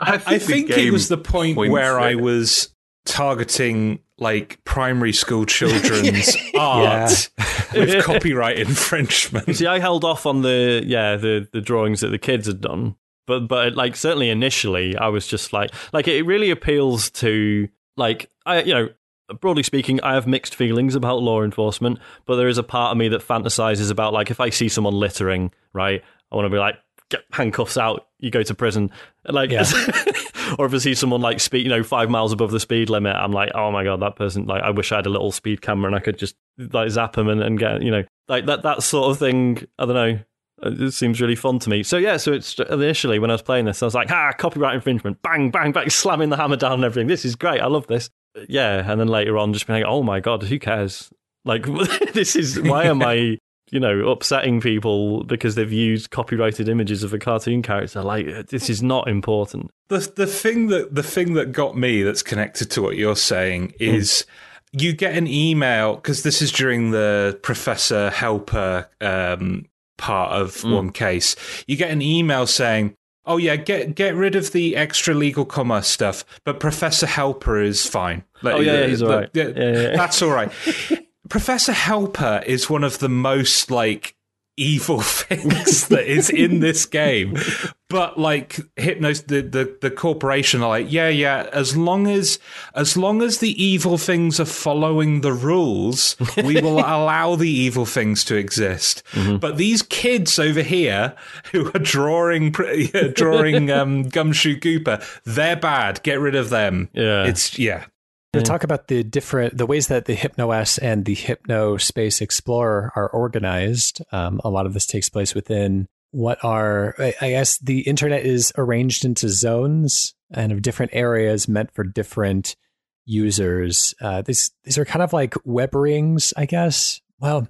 I think, I think it was the point where I was targeting like primary school children's art with copyright infringement. See, I held off on the yeah the the drawings that the kids had done, but but like certainly initially, I was just like like it really appeals to like I you know broadly speaking, I have mixed feelings about law enforcement, but there is a part of me that fantasizes about like if I see someone littering, right, I want to be like get handcuffs out, you go to prison. Like, yeah. or if I see someone like speed, you know, five miles above the speed limit, I'm like, oh my god, that person. Like, I wish I had a little speed camera and I could just like zap them and, and get, you know, like that that sort of thing. I don't know. It seems really fun to me. So yeah, so it's initially when I was playing this, I was like, ah, copyright infringement, bang, bang, bang, slamming the hammer down and everything. This is great. I love this. Yeah, and then later on, just being like, oh my god, who cares? Like, this is why am I you know, upsetting people because they've used copyrighted images of a cartoon character. Like this is not important. The the thing that the thing that got me that's connected to what you're saying hmm. is mm. you get an email because this is during the Professor Helper um, part of mm. one case. You get an email saying. Oh yeah, get get rid of the extra legal commerce stuff, but Professor Helper is fine. Like, oh yeah, yeah he's all right. Yeah, yeah. That's all right. Professor Helper is one of the most like evil things that is in this game. But like Hypnos the, the, the corporation are like, yeah, yeah, as long as as long as the evil things are following the rules, we will allow the evil things to exist. Mm-hmm. But these kids over here who are drawing drawing um, Gumshoe Gooper, they're bad. Get rid of them. Yeah. It's yeah. To talk about the different the ways that the HypnoS and the Hypno Space Explorer are organized, um, a lot of this takes place within what are I guess the internet is arranged into zones and of different areas meant for different users. Uh, these these are kind of like web rings, I guess. Well,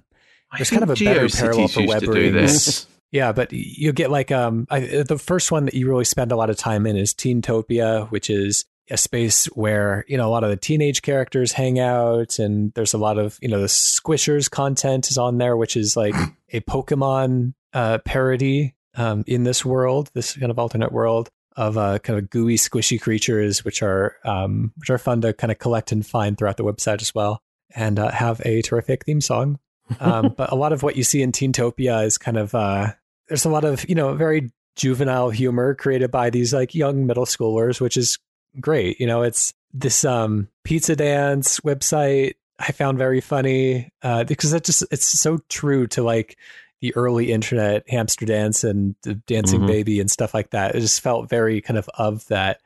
there's kind of a better parallel for web rings. Yeah, but you get like um I, the first one that you really spend a lot of time in is Teentopia, which is a space where you know a lot of the teenage characters hang out and there's a lot of you know the Squisherz content is on there which is like a pokemon uh, parody um, in this world this kind of alternate world of uh, kind of gooey squishy creatures which are um, which are fun to kind of collect and find throughout the website as well and uh, have a terrific theme song um, but a lot of what you see in teentopia is kind of uh, there's a lot of you know very juvenile humor created by these like young middle schoolers which is great. You know, it's this um, pizza dance website I found very funny uh, because it just it's so true to like the early internet hamster dance and the dancing mm-hmm. baby and stuff like that. It just felt very kind of of that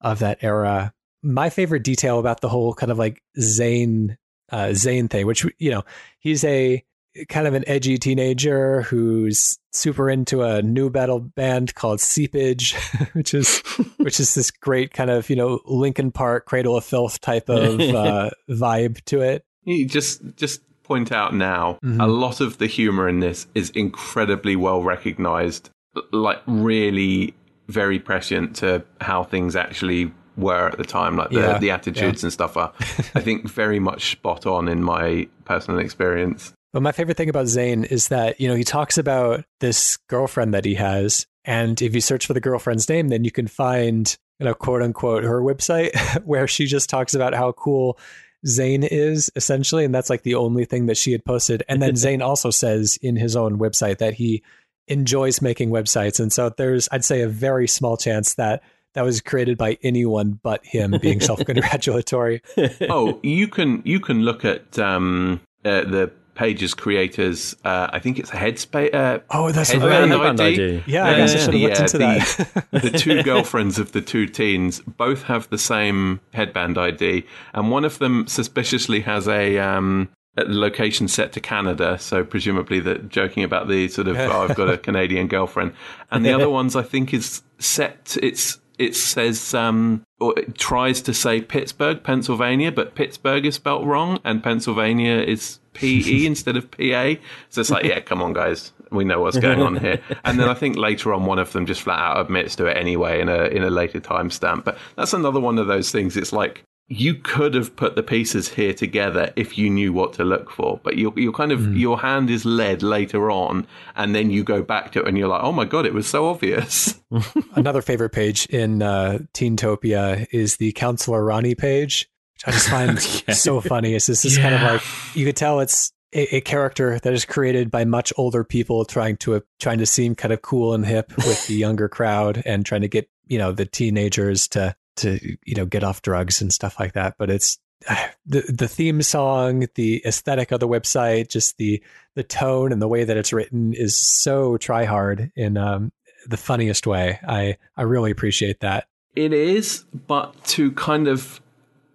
of that era. My favorite detail about the whole kind of like Zane uh, Zane thing, which you know he's a kind of an edgy teenager who's super into a new metal band called Seepage, which is which is this great kind of you know Linkin Park Cradle of Filth type of uh, vibe to it. You just just point out now mm-hmm. a lot of the humor in this is incredibly well recognized, like really very prescient to how things actually were at the time, like the, yeah, the attitudes yeah. and stuff are, I think, very much spot on in my personal experience. But my favorite thing about Zane is that, you know, he talks about this girlfriend that he has. And if you search for the girlfriend's name, then you can find, you know, quote unquote, her website where she just talks about how cool Zane is essentially. And that's like the only thing that she had posted. And then Zane also says in his own website that he enjoys making websites. And so there's, I'd say, a very small chance that that was created by anyone but him being self-congratulatory. oh, you can you can look at um, uh, the Page's creators. Uh, I think it's a headspace. Uh, oh, that's a headband ID. ID. Yeah, I guess I should have looked into the, that. the two girlfriends of the two teens both have the same headband ID, and one of them suspiciously has a. Um, location set to Canada, so presumably that joking about the sort of oh, I've got a Canadian girlfriend, and the other ones I think is set. It's it says um, or it tries to say Pittsburgh, Pennsylvania, but Pittsburgh is spelt wrong, and Pennsylvania is P E instead of P A. So it's like, yeah, come on, guys, we know what's going on here. And then I think later on, one of them just flat out admits to it anyway in a in a later timestamp. But that's another one of those things. It's like you could have put the pieces here together if you knew what to look for, but you're, you're kind of mm. your hand is led later on, and then you go back to it and you're like, oh my god, it was so obvious. Another favorite page in uh, Teentopia is the Counselor Ronnie page, which I just find yeah. so funny. It's just this yeah. kind of like you could tell it's a, a, character that is created by much older people trying to uh, trying to seem kind of cool and hip with the younger crowd and trying to get you know the teenagers to to you know get off drugs and stuff like that. But it's the the theme song, the aesthetic of the website, just the the tone and the way that it's written is so try hard in um, the funniest way. I I really appreciate that. It is, but to kind of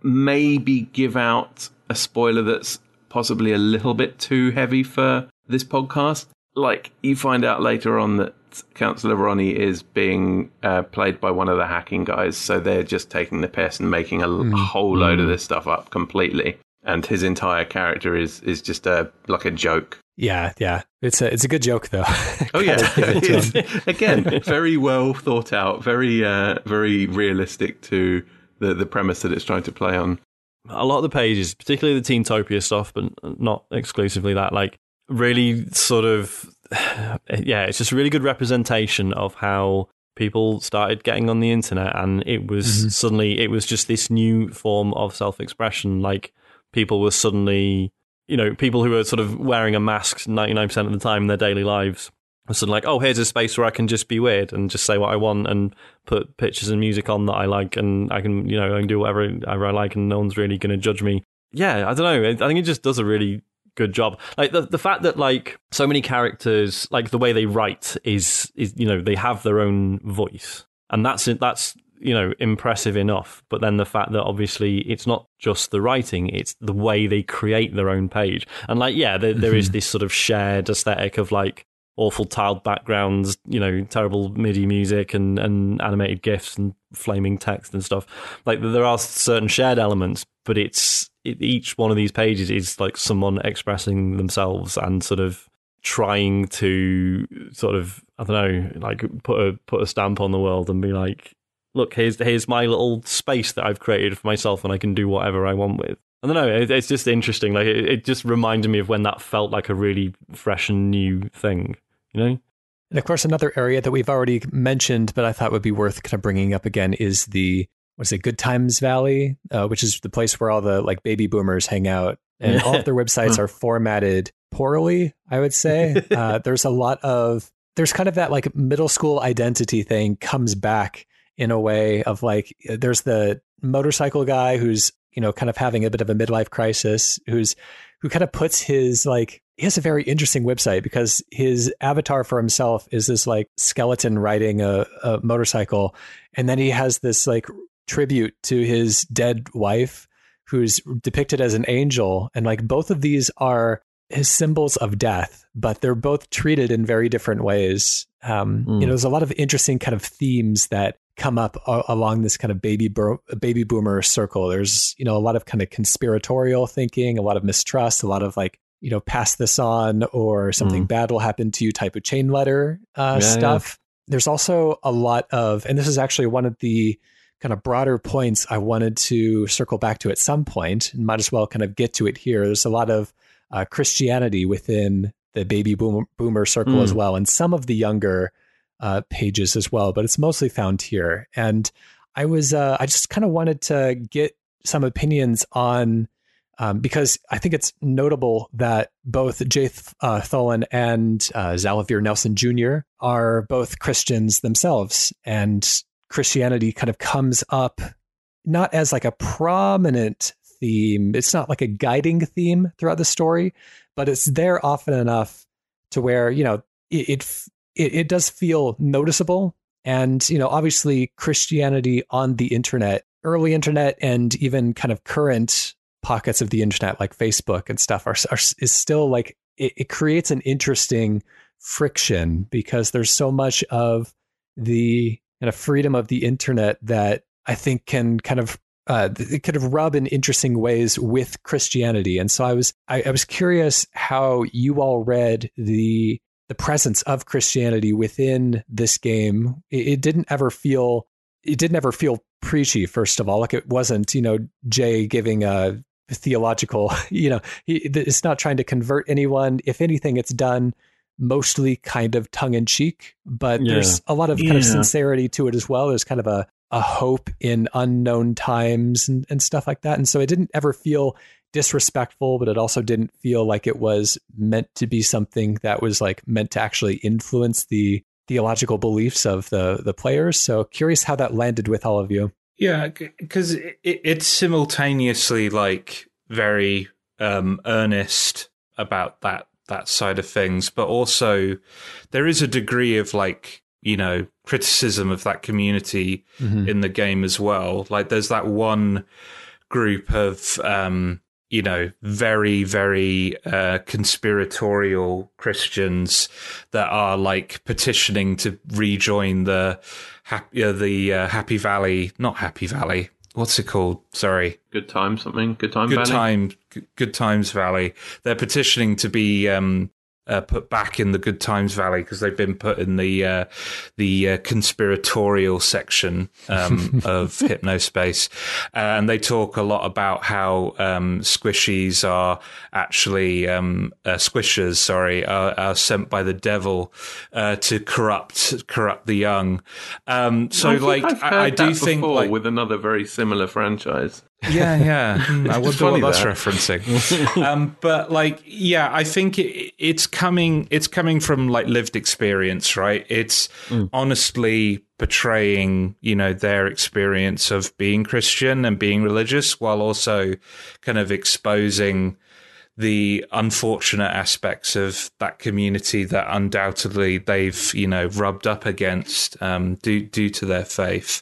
maybe give out a spoiler that's possibly a little bit too heavy for this podcast. Like you find out later on that Counselor Ronnie is being uh, played by one of the hacking guys, so they're just taking the piss and making a mm. whole load mm. of this stuff up completely. And his entire character is is just a like a joke. Yeah, yeah, it's a it's a good joke though. oh yeah, again, very well thought out, very uh, very realistic to the the premise that it's trying to play on. A lot of the pages, particularly the Teen Topia stuff, but not exclusively that, like really sort of yeah, it's just a really good representation of how people started getting on the internet and it was mm-hmm. suddenly it was just this new form of self-expression. Like people were suddenly you know people who were sort of wearing a mask 99% of the time in their daily lives were suddenly like oh here's a space where i can just be weird and just say what i want and put pictures and music on that i like and i can you know i can do whatever, whatever i like and no one's really going to judge me. Yeah i don't know. I think it just does a really good job. Like the the fact that like so many characters, like the way they write is is you know they have their own voice, and that's that's you know impressive enough. But then the fact that obviously it's not just the writing; it's the way they create their own page. And like yeah, there, there is mm-hmm. this sort of shared aesthetic of like awful tiled backgrounds, you know, terrible MIDI music and, and animated GIFs and flaming text and stuff. Like there are certain shared elements, but it's it, each one of these pages is like someone expressing themselves and sort of trying to sort of I don't know, like put a put a stamp on the world and be like, look, here's here's my little space that I've created for myself, and I can do whatever I want with. I don't know. It, it's just interesting. Like it, it just reminded me of when that felt like a really fresh and new thing. You know. And of course, another area that we've already mentioned, but I thought would be worth kind of bringing up again is the what's it, Good Times Valley, uh, which is the place where all the like baby boomers hang out, and all of their websites are formatted poorly. I would say. Uh, there's a lot of there's kind of that like middle school identity thing comes back in a way of like there's the motorcycle guy who's you know kind of having a bit of a midlife crisis who's who kind of puts his like he has a very interesting website because his avatar for himself is this like skeleton riding a, a motorcycle. And then he has this like tribute to his dead wife, who's depicted as an angel. And like both of these are his symbols of death, but they're both treated in very different ways. Um, mm. You know, hmm. there's a lot of interesting kind of themes that come up a- along this kind of baby bro- baby boomer circle. There's you know a lot of kind of conspiratorial thinking, a lot of mistrust, a lot of like you know pass this on or something mm. bad will happen to you type of chain letter uh, yeah, stuff. Yeah. There's also a lot of, and this is actually one of the kind of broader points I wanted to circle back to at some point, and might as well kind of get to it here. There's a lot of uh, Christianity within the baby boom, boomer circle mm. as well, and some of the younger uh, pages as well, but it's mostly found here. And I was, uh, I just kind of wanted to get some opinions on. Um, because I think it's notable that both Jay uh, Tholen and uh, Xalavier Nelson Jr. are both Christians themselves, and Christianity kind of comes up not as like a prominent theme. It's not like a guiding theme throughout the story, but it's there often enough to where, you know, it, it, it, does feel noticeable. And, you know, obviously Christianity on the internet, early internet and even kind of current pockets of the internet like Facebook and stuff are, are is still like it, it creates an interesting friction because there's so much of the kind a freedom of the internet that I think can kind of uh, it kind of rub in interesting ways with Christianity. And so I was I, I was curious how you all read the the presence of Christianity within this game. It, it didn't ever feel it didn't ever feel preachy. First of all, like it wasn't you know Jay giving a theological. You know, he, it's not trying to convert anyone. If anything, it's done mostly kind of tongue in cheek, but yeah. there's a lot of kind yeah. of sincerity to it as well. There's kind of a a hope in unknown times and, and stuff like that. And so it didn't ever feel disrespectful, but it also didn't feel like it was meant to be something that was like meant to actually influence the theological beliefs of the the players. So curious how that landed with all of you. Yeah, because it, it's simultaneously like very um, earnest about that that side of things, but also there is a degree of like you know criticism of that community mm-hmm. in the game as well. Like there's that one group of um, you know very very uh, conspiratorial Christians that are like petitioning to rejoin the happy uh, the uh, Happy Valley, not Happy Valley. What's it called? Sorry. Good time something. Good time. Good Valley? time. Good times Valley. They're petitioning to be um, uh, put back in the Good Times Valley because they've been put in the uh, the uh, conspiratorial section um, of Hypnospace, and they talk a lot about how um, squishies are actually um, uh, Squisherz. Sorry, are, are, sent by the devil uh, to corrupt corrupt the young. Um, so, I like, I, I, do think like, with another very similar franchise. Yeah, yeah. Hmm, I wonder what that's that. referencing. um, but like, yeah, I think it, it's coming. It's coming from like lived experience, right? It's mm. honestly portraying, you know, their experience of being Christian and being religious, while also kind of exposing the unfortunate aspects of that community that undoubtedly they've you know rubbed up against um, due due to their faith.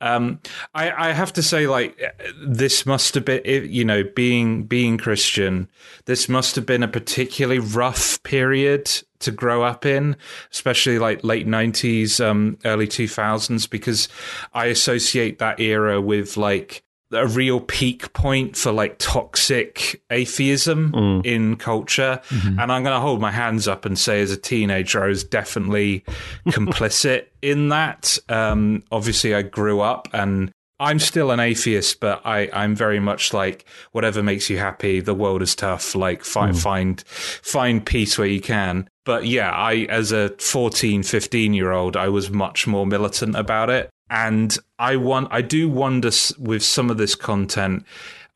Um, I, I have to say, like this must have been you know being being Christian. This must have been a particularly rough period to grow up in, especially like late nineties, um, early two thousands, because I associate that era with like a real peak point for like toxic atheism mm. in culture. Mm-hmm. And I'm going to hold my hands up and say, as a teenager, I was definitely complicit in that. Um, obviously, I grew up and I'm still an atheist, but I, I'm very much like whatever makes you happy. The world is tough. Like find, mm. find, find peace where you can. But yeah, I, as a 14, 15 year old, I was much more militant about it. And I want, I do wonder with some of this content,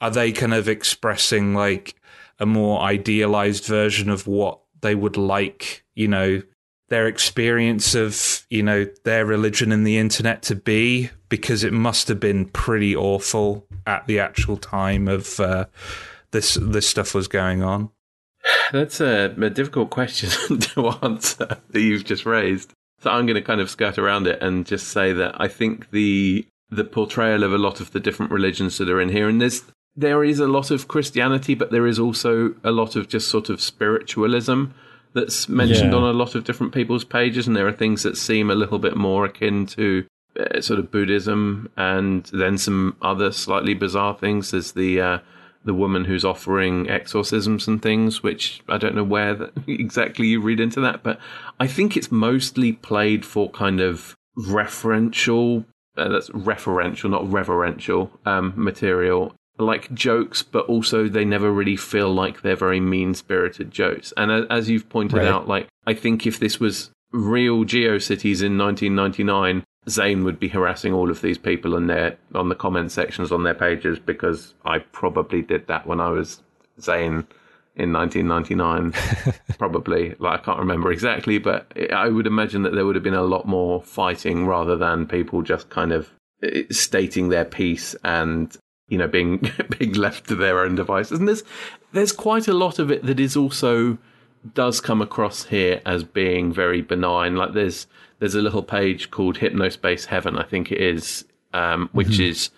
are they kind of expressing like a more idealized version of what they would like, you know, their experience of, you know, their religion and the internet to be? Because it must have been pretty awful at the actual time of uh, this this stuff was going on. That's a, a difficult question to answer that you've just raised. So I'm going to kind of skirt around it and just say that I think the the portrayal of a lot of the different religions that are in here, and there's there is a lot of Christianity, but there is also a lot of just sort of spiritualism that's mentioned yeah. on a lot of different people's pages, and there are things that seem a little bit more akin to uh, sort of Buddhism, and then some other slightly bizarre things. There's the uh, the woman who's offering exorcisms and things, which I don't know where that, exactly you read into that, but I think it's mostly played for kind of referential, uh, that's referential, not reverential um, material, like jokes, but also they never really feel like they're very mean spirited jokes. And as you've pointed right. out, like, I think if this was real GeoCities in 1999, Zane would be harassing all of these people in their on the comment sections on their pages because I probably did that when I was Zane in 1999. probably, like I can't remember exactly, but I would imagine that there would have been a lot more fighting rather than people just kind of eh, stating their piece and you know being being left to their own devices. And there's there's quite a lot of it that is also does come across here as being very benign. Like there's there's a little page called Hypnospace Heaven, I think it is, um, which mm-hmm. is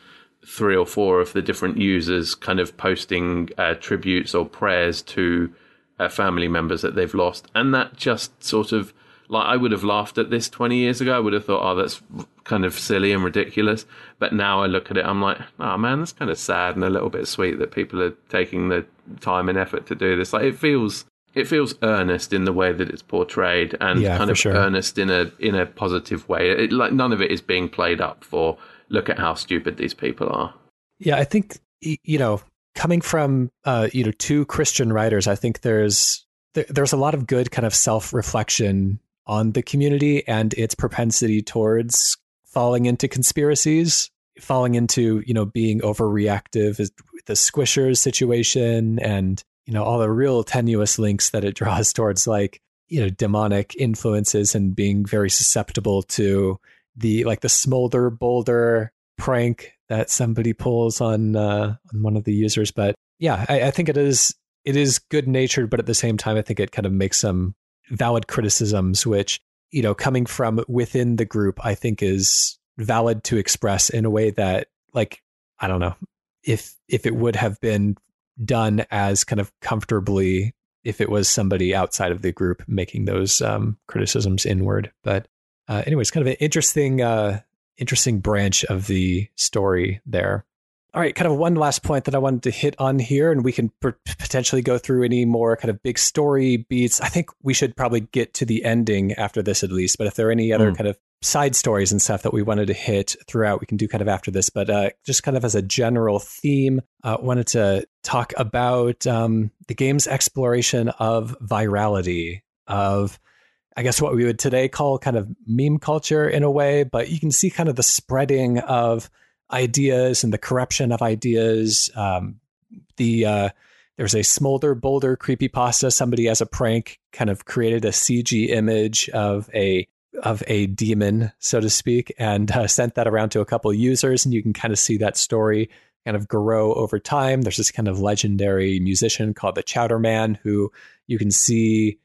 three or four of the different users kind of posting uh, tributes or prayers to uh, family members that they've lost, and that just sort of like I would have laughed at this 20 years ago. I would have thought, oh, that's kind of silly and ridiculous. But now I look at it, I'm like, oh man, that's kind of sad and a little bit sweet that people are taking the time and effort to do this. Like it feels, it feels earnest in the way that it's portrayed and Yeah, kind of sure. earnest in a in a positive way. It, like none of it is being played up for. Look at how stupid these people are. Yeah, I think you know, coming from uh, you know two Christian writers, I think there's there, there's a lot of good kind of self reflection on the community and its propensity towards falling into conspiracies, falling into you know being overreactive is the Squisherz situation, and you know all the real tenuous links that it draws towards like you know demonic influences and being very susceptible to the like the smolder boulder prank that somebody pulls on uh, on one of the users. But yeah, I, I think it is it is good natured, but at the same time, I think it kind of makes some valid criticisms, which you know, coming from within the group, I think is valid to express in a way that, like, I don't know if if it would have been done as kind of comfortably if it was somebody outside of the group making those um, criticisms inward. But uh, anyways, kind of an interesting uh, interesting branch of the story there. All right, kind of one last point that I wanted to hit on here, and we can p- potentially go through any more kind of big story beats. I think we should probably get to the ending after this at least, but if there are any other Mm. kind of side stories and stuff that we wanted to hit throughout, we can do kind of after this. But uh, just kind of as a general theme, uh, wanted to talk about um, the game's exploration of virality, of I guess what we would today call kind of meme culture in a way, but you can see kind of the spreading of ideas and the corruption of ideas. Um, the uh, there's a smolder boulder creepy pasta. Somebody as a prank kind of created a CG image of a of a demon, so to speak, and uh, sent that around to a couple of users, and you can kind of see that story kind of grow over time. There's this kind of legendary musician called the Chowder Man who you can see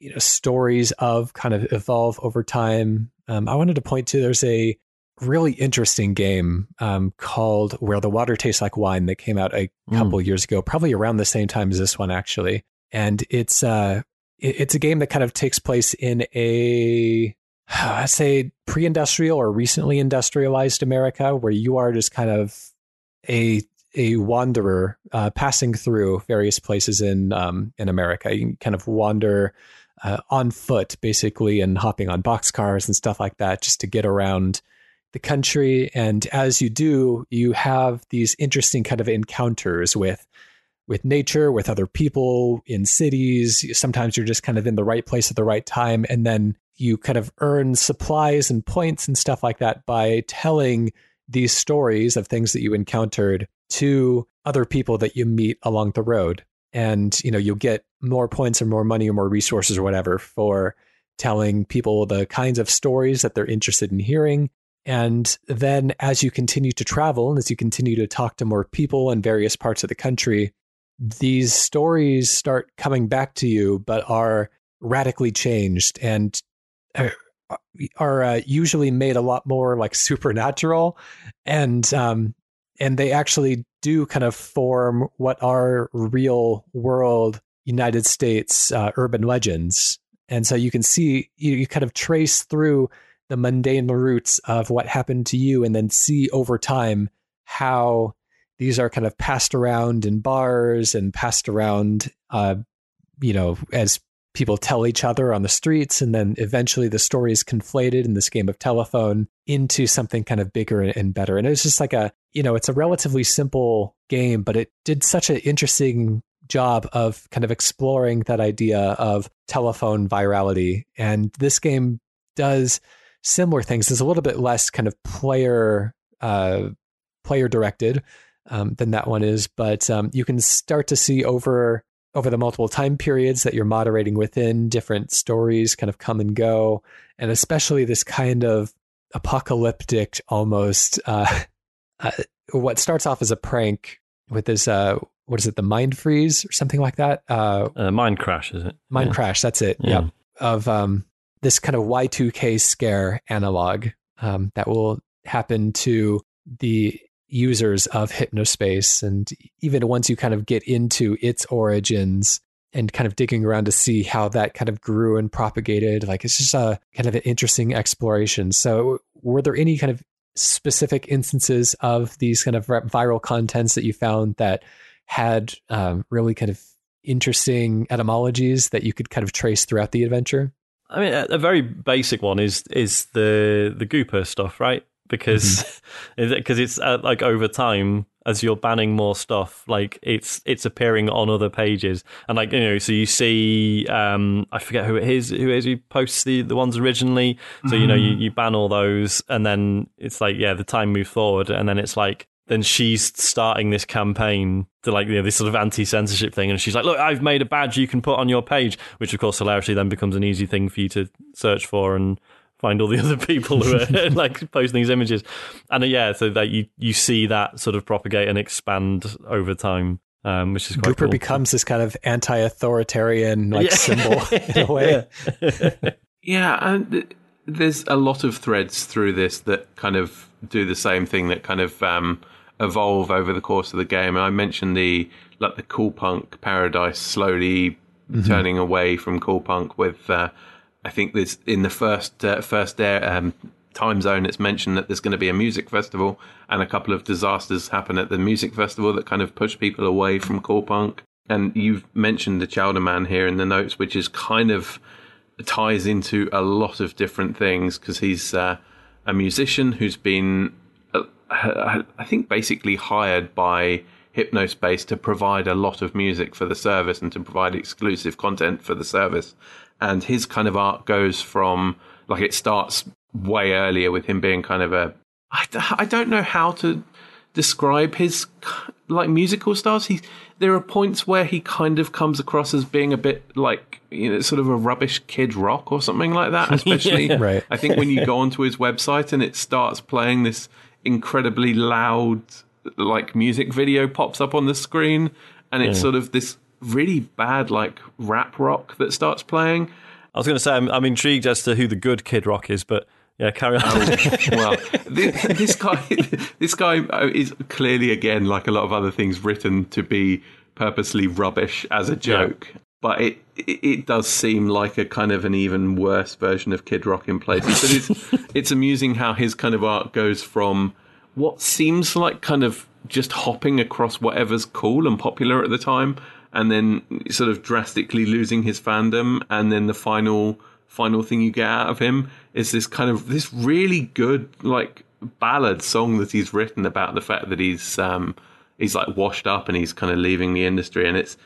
you know stories of kind of evolve over time. Um, I wanted to point to there's a really interesting game um, called Where the Water Tastes Like Wine that came out a Mm. couple years ago, probably around the same time as this one actually. And it's uh it's a game that kind of takes place in a I'd say pre-industrial or recently industrialized America where you are just kind of a a wanderer uh, passing through various places in um, in America. You kind of wander uh, on foot, basically, and hopping on boxcars and stuff like that, just to get around the country. And as you do, you have these interesting kind of encounters with with nature, with other people in cities. Sometimes you're just kind of in the right place at the right time, and then you kind of earn supplies and points and stuff like that by telling these stories of things that you encountered to other people that you meet along the road. And you know you'll get more points or more money or more resources or whatever for telling people the kinds of stories that they're interested in hearing. And then as you continue to travel and as you continue to talk to more people in various parts of the country these stories start coming back to you but are radically changed and are uh, usually made a lot more like supernatural and um and they actually do kind of form what are real world United States uh, urban legends. And so you can see, you, you kind of trace through the mundane roots of what happened to you and then see over time how these are kind of passed around in bars and passed around, uh, you know, as people tell each other on the streets. And then eventually the story is conflated in this game of telephone into something kind of bigger and better. And it's just like a, you know, it's a relatively simple game, but it did such an interesting job of kind of exploring that idea of telephone virality. And this game does similar things. There's a little bit less kind of player uh, player directed um, than that one is, but um, you can start to see over over the multiple time periods that you're moderating within different stories kind of come and go, and especially this kind of apocalyptic almost uh, uh, what starts off as a prank with this uh, what is it the mind freeze or something like that uh, Uh, Mind Crash, is it? mind Yeah. crash that's it Yeah. yep of um, this kind of y2k scare analog um, that will happen to the users of hypnospace and even once you kind of get into its origins and kind of digging around to see how that kind of grew and propagated. Like it's just a kind of an interesting exploration. So, were there any kind of specific instances of these kind of viral contents that you found that had um, really kind of interesting etymologies that you could kind of trace throughout the adventure? I mean, a, very basic one is is the the Gooper stuff, right? Because because mm-hmm. it's uh, like over time as you're banning more stuff, like it's it's appearing on other pages, and like you know, so you see, um, I forget who it is, who it is who posts the the ones originally. So mm-hmm. you know, you, mm-hmm. you ban all those, and then it's like yeah, the time moves forward, and then it's like then she's starting this campaign to like you know this sort of anti-censorship thing and she's like look i've made a badge you can put on your page which of course hilariously then becomes an easy thing for you to search for and find all the other people who are like posting these images. And uh, yeah, so that you you see that sort of propagate and expand over time. Um, which is quite Gooper cool. becomes this kind of anti-authoritarian like yeah. symbol in a way. Yeah, yeah and there's a lot of threads through this that kind of do the same thing that kind of um, evolve over the course of the game. I mentioned the like the cool punk paradise slowly mm-hmm. turning away from cool punk with uh, I think there's in the first uh, first air, um, time zone. It's mentioned that there's going to be a music festival, and a couple of disasters happen at the music festival that kind of push people away from cool punk. And you've mentioned the Chowder Man here in the notes, which is kind of ties into a lot of different things because he's uh, a musician who's been, uh, I think, basically hired by Hypnospace to provide a lot of music for the service and to provide exclusive content for the service and his kind of art goes from like it starts way earlier with him being kind of a I, I don't know how to describe his like musical styles. He there are points where he kind of comes across as being a bit like you know sort of a rubbish kid rock or something like that. Especially, yeah, right. I think when you go onto his website and it starts playing this incredibly loud like music video pops up on the screen, and it's yeah. sort of this really bad like rap rock that starts playing. I was going to say I'm, I'm intrigued as to who the good Kid Rock is, but yeah, carry on. Oh, well, this, this, guy, this guy uh, is clearly again like a lot of other things written to be purposely rubbish as a joke. Yeah. But it, it, it does seem like a kind of an even worse version of Kid Rock in places. But it's it's amusing how his kind of art goes from what seems like kind of just hopping across whatever's cool and popular at the time and then sort of drastically losing his fandom, and then the final final thing you get out of him is this kind of this really good like ballad song that he's written about the fact that he's um he's like washed up and he's kind of leaving the industry. And it's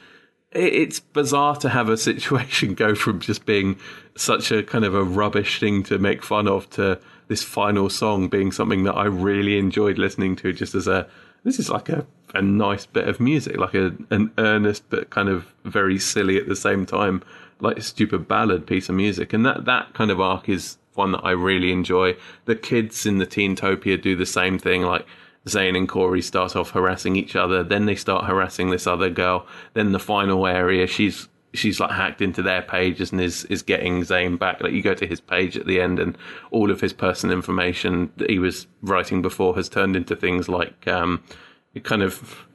it's bizarre to have a situation go from just being such a kind of a rubbish thing to make fun of to this final song being something that I really enjoyed listening to just as a this is like a a nice bit of music, like a an earnest but kind of very silly at the same time, like a stupid ballad piece of music. And that that kind of arc is one that I really enjoy. The kids in the Teentopia do the same thing, like Zane and Corey start off harassing each other, then they start harassing this other girl. Then the final area, she's she's like hacked into their pages and is is getting Zane back. Like you go to his page at the end, and all of his personal information that he was writing before has turned into things like um, kind of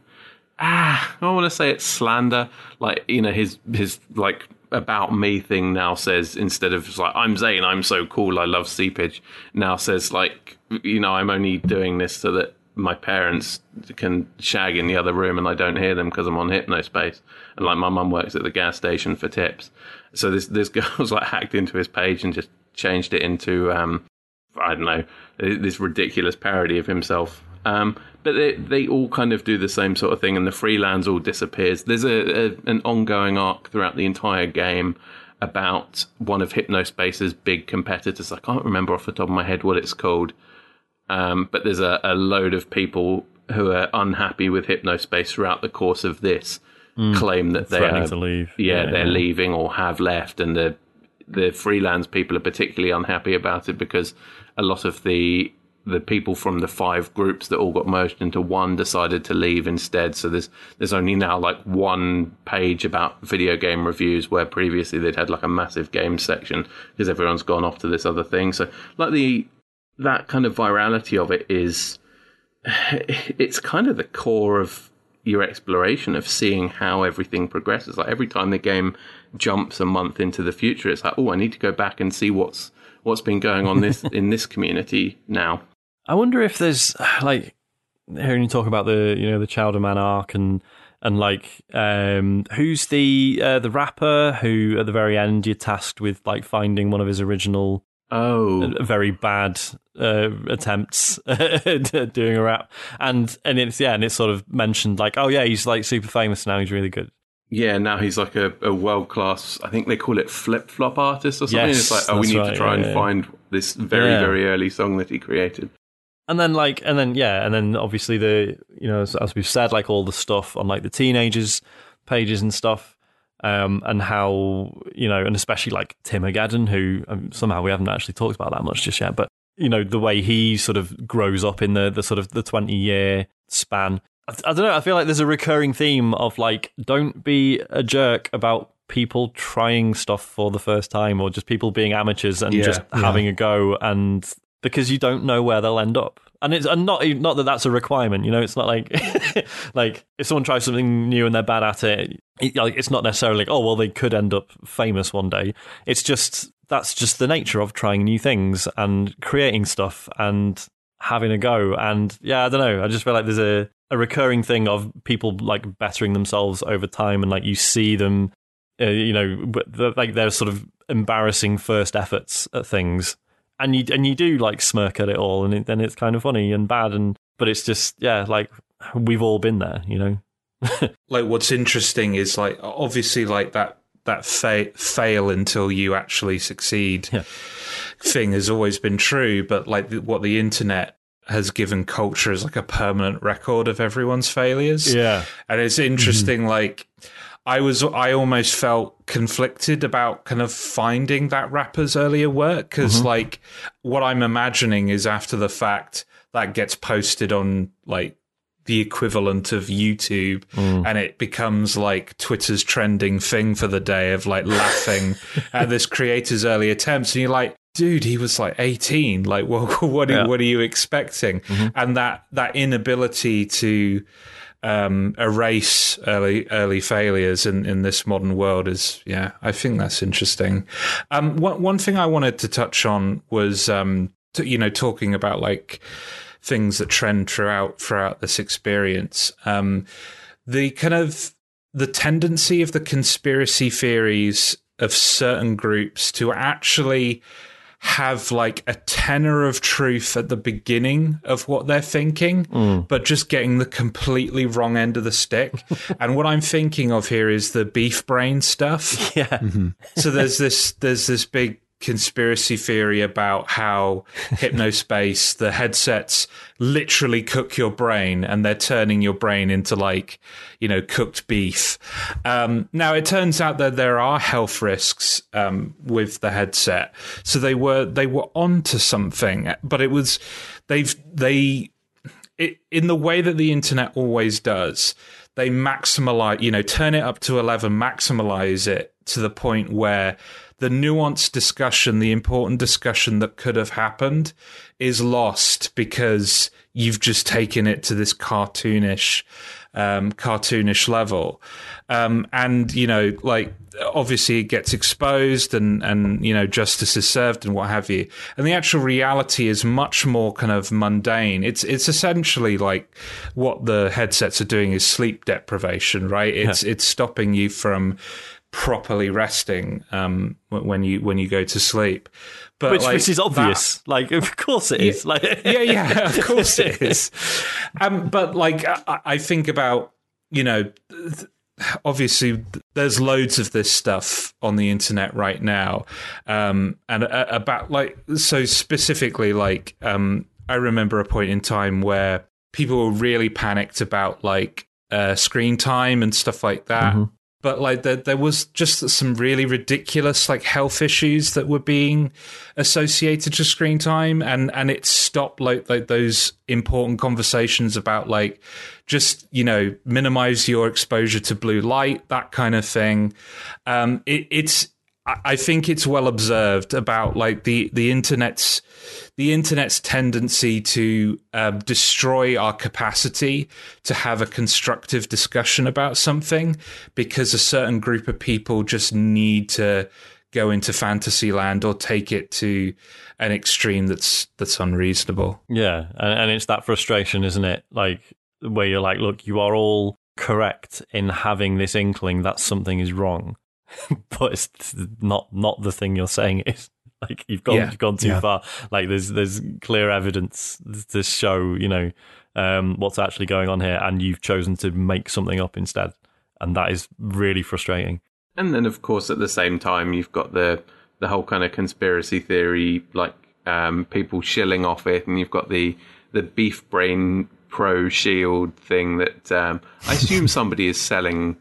ah, I want to say it's slander. Like you know, his his like about me thing now says instead of like I'm Zane, I'm so cool, I love seepage. Now says like you know I'm only doing this so that my parents can shag in the other room and I don't hear them because I'm on hypnospace. And like my mum works at the gas station for tips. So this this girl's like hacked into his page and just changed it into um I don't know this ridiculous parody of himself um, but they, they all kind of do the same sort of thing, and the freelance all disappears. There's a, a an ongoing arc throughout the entire game about one of Hypnospace's big competitors. I can't remember off the top of my head what it's called, um, but there's a, a, load of people who are unhappy with Hypnospace throughout the course of this. Mm, claim that they are to leave. Yeah, yeah they're yeah. leaving or have left, and the the freelance people are particularly unhappy about it because a lot of the the people from the five groups that all got merged into one decided to leave instead. So there's there's only now like one page about video game reviews where previously they'd had like a massive game section because everyone's gone off to this other thing. So like the that kind of virality of it is it's kind of the core of your exploration of seeing how everything progresses. Like every time the game jumps a month into the future, it's like, oh, I need to go back and see what's what's been going on this in this community now. I wonder if there's like hearing you talk about the you know the Chowder Man arc and and like um, who's the uh, the rapper who at the very end you're tasked with like finding one of his original Oh, uh, very bad uh, attempts at doing a rap, and and it's yeah, and it's sort of mentioned like, oh yeah, he's like super famous now, he's really good. yeah. Now he's like a, a world class. I think they call it flip flop artist or something. Yes, it's like, oh, we need right, to try yeah, and find this very Yeah. very early song that he created. And then like, and then yeah, and then obviously the you know as, as we've said, like all the stuff on like the teenagers pages and stuff, um, and how you know, and especially like Timogeddon, who um, somehow we haven't actually talked about that much just yet, but you know the way he sort of grows up in the the sort of the twenty year span. I, I don't know. I feel like there's a recurring theme of like, don't be a jerk about people trying stuff for the first time, or just people being amateurs and Yeah, just yeah. having a go and because you don't know where they'll end up. And it's and not not that that's a requirement, you know. It's not like like if someone tries something new and they're bad at it, it, like it's not necessarily like oh well they could end up famous one day. It's just that's just the nature of trying new things and creating stuff and having a go. And yeah, I don't know. I just feel like there's a a recurring thing of people like bettering themselves over time, and like you see them, uh, you know, like their sort of embarrassing first efforts at things and you and you do like smirk at it all, and it, then it's kind of funny and bad, and but it's just yeah, like we've all been there, you know. like what's interesting is like obviously like that that fa- fail until you actually succeed Yeah. thing has always been true but like the, what the internet has given culture is like a permanent record of everyone's failures Yeah, and it's mm-hmm. interesting like i was i almost felt conflicted about kind of finding that rapper's earlier work because mm-hmm. like what i'm imagining is after the fact that gets posted on like the equivalent of youtube mm. and it becomes like twitter's trending thing for the day of like laughing at this creator's early attempts. And you're like dude he was like 18 like well, what are, Yeah. what are you expecting? Mm-hmm. And that that inability to um, erase early early failures in, in this modern world is yeah I think that's interesting. Um, one one thing I wanted to touch on was um, t- you know talking about like things that trend throughout throughout this experience. Um, the kind of the tendency of the conspiracy theories of certain groups to actually have like a tenor of truth at the beginning of what they're thinking, mm. but just getting the completely wrong end of the stick. and what I'm thinking of here is the beef brain stuff. yeah, so there's this there's this big conspiracy theory about how hypnospace the headsets literally cook your brain and they're turning your brain into like you know cooked beef. Um, now it turns out that there are health risks um, with the headset. So they were they were onto something but it was they've they it, in the way that the internet always does, they maximize, you know, turn it up to 11, maximize it to the point where the nuanced discussion, the important discussion that could have happened is lost because you've just taken it to this cartoonish, um, cartoonish level. Um, and, you know, like, obviously it gets exposed and, and, you know, justice is served and what have you. And the actual reality is much more kind of mundane. It's, it's essentially like what the headsets are doing is sleep deprivation, right? It's, it's stopping you from properly resting, um, when you, when you go to sleep. But which like, which is that- obvious. Like, of course it is. Like, yeah, yeah, of course it is. Um, but like, I, I think about you know, obviously there's loads of this stuff on the internet right now, um, and uh, about like so specifically like um, I remember a point in time where people were really panicked about like uh, screen time and stuff like that. But like there, there was just some really ridiculous like health issues that were being associated to screen time, and and it stopped like like those important conversations about like just you know minimize your exposure to blue light, that kind of thing. Um, it, it's I think it's well observed about like the the internet's the internet's tendency to um, destroy our capacity to have a constructive discussion about something because a certain group of people just need to go into fantasy land or take it to an extreme that's that's unreasonable. Yeah, and, and it's that frustration, isn't it? Like where you're like, look, you are all correct in having this inkling that something is wrong but it's not not the thing you're saying is like you've gone yeah. you've gone too yeah. far. Like there's there's clear evidence to show you know um, what's actually going on here, and you've chosen to make something up instead, and that is really frustrating. And then, of course, at the same time, you've got the the whole kind of conspiracy theory, like um, people shilling off it, and you've got the the beef brain pro shield thing that um, I assume somebody is selling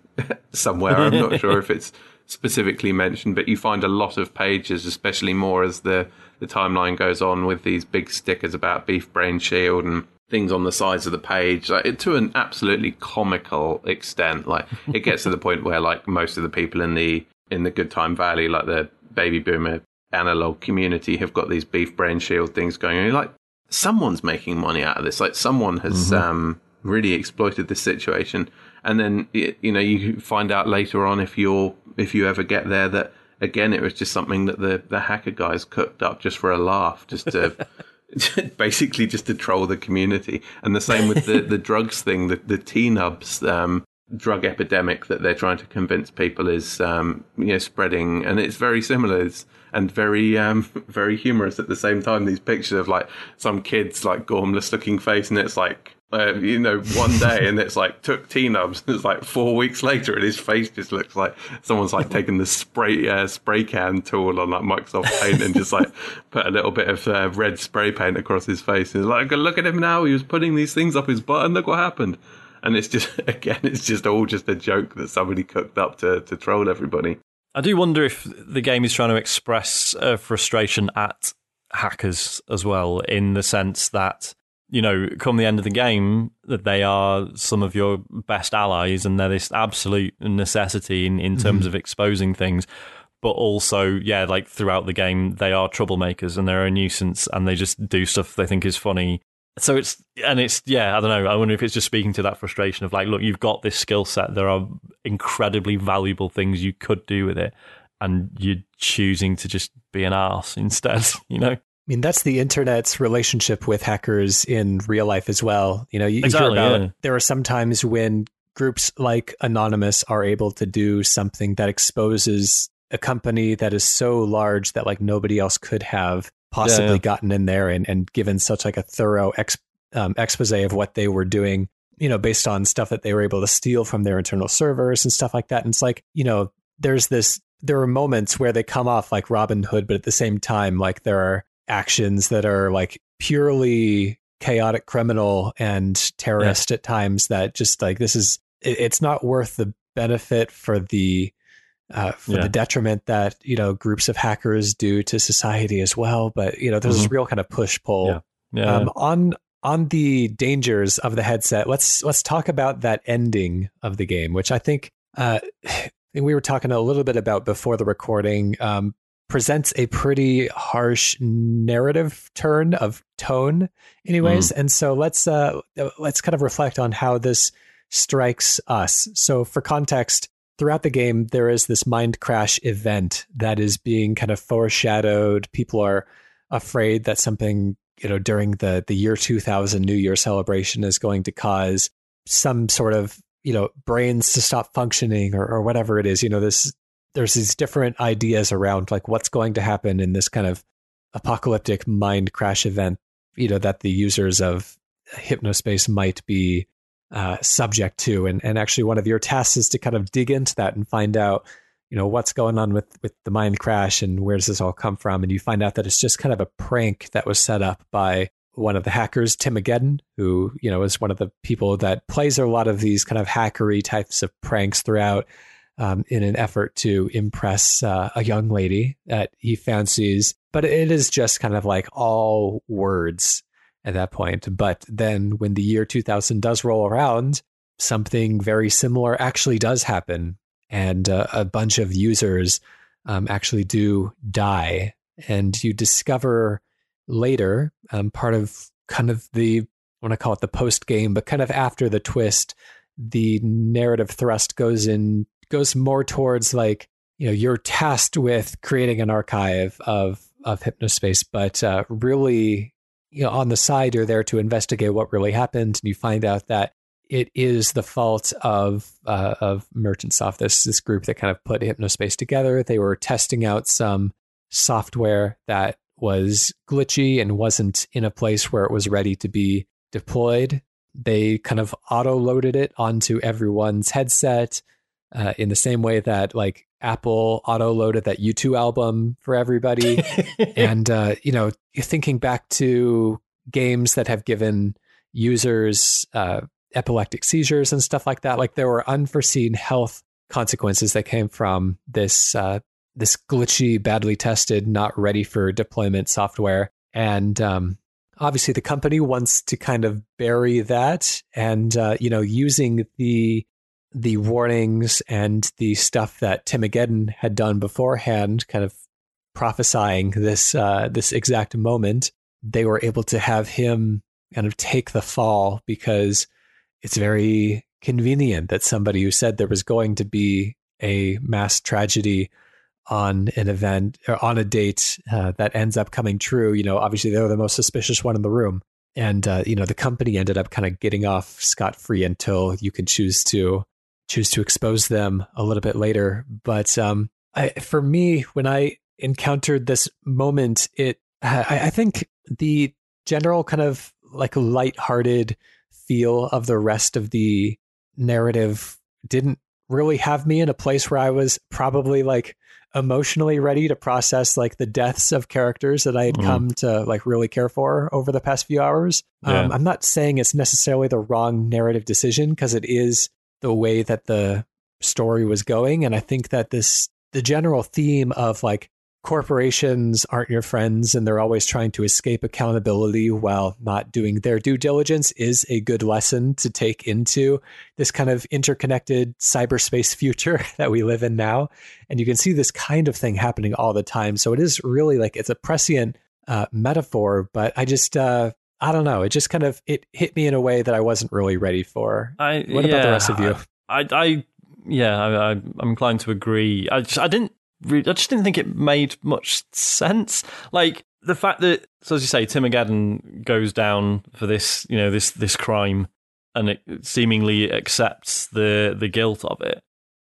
somewhere. I'm not sure if it's specifically mentioned, but you find a lot of pages, especially more as the, the timeline goes on, with these big stickers about Beef Brain Shield and things on the sides of the page, like to an absolutely comical extent. Like it gets to the point where like most of the people in the in the Good Time Valley, like the baby boomer analog community, have got these Beef Brain Shield things going. And you're like, someone's making money out of this. Like someone has mm-hmm. um, really exploited this situation. And then you know you find out later on if you're if you ever get there that again it was just something that the the hacker guys cooked up just for a laugh, just to. basically just to troll the community and the same with the, the drugs thing the, the t-nubs um, drug epidemic that they're trying to convince people is um, you know spreading and it's very similar it's, and very um, very humorous at the same time these pictures of like some kids like gormless looking face and it's like uh, you know, one day and it's like took T nubs. It's like four weeks later, and his face just looks like someone's like taken the spray uh, spray can tool on like Microsoft Paint and just like put a little bit of uh, red spray paint across his face. And like, look at him now. He was putting these things up his butt, and look what happened. And it's just again, it's just all just a joke that somebody cooked up to to troll everybody. I do wonder if the game is trying to express uh, frustration at hackers as well, in the sense that you know, come the end of the game, that they are some of your best allies and they're this absolute necessity in, in terms mm-hmm. of exposing things. But also, yeah, like throughout the game, they are troublemakers and they're a nuisance and they just do stuff they think is funny. So it's, and it's, yeah, I don't know. I wonder if it's just speaking to that frustration of like, look, you've got this skill set. There are incredibly valuable things you could do with it. And you're choosing to just be an ass instead, you know? I mean, that's the internet's relationship with hackers in real life as well. You know, you, exactly, hear about yeah. there are some times when groups like Anonymous are able to do something that exposes a company that is so large that like nobody else could have possibly yeah, yeah. gotten in there and, and given such like a thorough ex, um, expose of what they were doing, you know, based on stuff that they were able to steal from their internal servers and stuff like that. And it's like, you know, there's this, there are moments where they come off like Robin Hood, but at the same time, like there are actions that are like purely chaotic criminal and terrorist yeah. at times that just like this is it, it's not worth the benefit for the uh, for yeah. the detriment that you know groups of hackers do to society as well but you know there's mm-hmm. this real kind of push pull yeah. Um, on on the dangers of the headset let's let's talk about that ending of the game which i think uh, we were talking a little bit about before the recording um, presents a pretty harsh narrative turn of tone anyways. Mm. and so let's uh let's kind of reflect on how this strikes us. So for context throughout the game there is this mind crash event that is being kind of foreshadowed. People are afraid that something you know during the the year 2000 new year celebration is going to cause some sort of you know brains to stop functioning or, or whatever it is. You know this there's these different ideas around like what's going to happen in this kind of apocalyptic mind crash event you know that the users of hypnospace might be uh, subject to. And and actually one of your tasks is to kind of dig into that and find out you know what's going on with with the mind crash and where does this all come from? And you find out that it's just kind of a prank that was set up by one of the hackers Tim timogeddon who you know is one of the people that plays a lot of these kind of hackery types of pranks throughout um, in an effort to impress uh, a young lady that he fancies. But it is just kind of like all words at that point. But then when the year 2000 does roll around, something very similar actually does happen. And uh, a bunch of users um, actually do die. And you discover later, um, part of kind of the, I want to call it the post game, but kind of after the twist, the narrative thrust goes in, goes more towards like, you know, you're tasked with creating an archive of, of hypnospace, but uh, really, you know, on the side, you're there to investigate what really happened. And you find out that it is the fault of uh, of Merchantsoft, this this group that kind of put Hypnospace together. They were testing out some software that was glitchy and wasn't in a place where it was ready to be deployed. They kind of auto loaded it onto everyone's headset uh, in the same way that like Apple auto loaded that U2 album for everybody. and uh, you know, thinking back to games that have given users uh, epileptic seizures and stuff like that. Like there were unforeseen health consequences that came from this uh, this glitchy, badly tested, not ready for deployment software. And um, obviously, the company wants to kind of bury that, and uh, you know, using the the warnings and the stuff that Tim Timogeddon had done beforehand, kind of prophesying this uh, this exact moment. They were able to have him kind of take the fall because it's very convenient that somebody who said there was going to be a mass tragedy on an event or on a date uh, that ends up coming true, you know, obviously they're the most suspicious one in the room. And, uh, you know, the company ended up kind of getting off scot free until you can choose to choose to expose them a little bit later. But um, I, for me, when I encountered this moment, it, I, I think the general kind of like light-hearted feel of the rest of the narrative didn't really have me in a place where I was probably like emotionally ready to process like the deaths of characters that I had mm. come to like really care for over the past few hours. Yeah. Um, I'm not saying it's necessarily the wrong narrative decision because it is the way that the story was going. And I think that this, the general theme of like corporations aren't your friends and they're always trying to escape accountability while not doing their due diligence is a good lesson to take into this kind of interconnected cyberspace future that we live in now. And you can see this kind of thing happening all the time. So it is really like it's a prescient uh, metaphor, but I just, uh, I don't know. It just kind of it hit me in a way that I wasn't really ready for. I, what yeah, about the rest of you? I, I yeah, I, am inclined to agree. I just, I didn't I just didn't think it made much sense. Like the fact that, so as you say, Tim Timogeddon goes down for this, you know, this this crime, and it seemingly accepts the the guilt of it.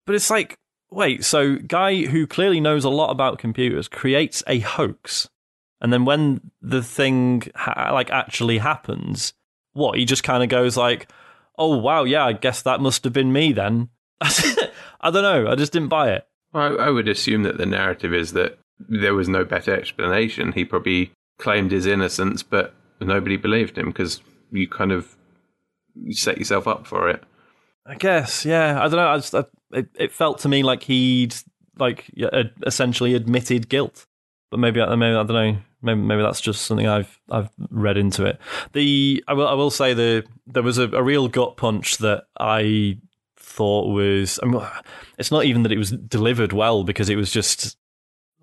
But it's like, wait, so guy who clearly knows a lot about computers creates a hoax, and then when the thing ha- like actually happens, what he just kind of goes like, oh wow, yeah, I guess that must have been me then. I don't know. I just didn't buy it. Well, I, I would assume that the narrative is that there was no better explanation. He probably claimed his innocence, but nobody believed him because you kind of set yourself up for it. I guess, yeah. I don't know. I just, I, it, it felt to me like he'd like essentially admitted guilt, but maybe, maybe I don't know. Maybe, maybe that's just something I've I've read into it. The I will I will say the there was a, a real gut punch that I thought was I mean, it's not even that it was delivered well because it was just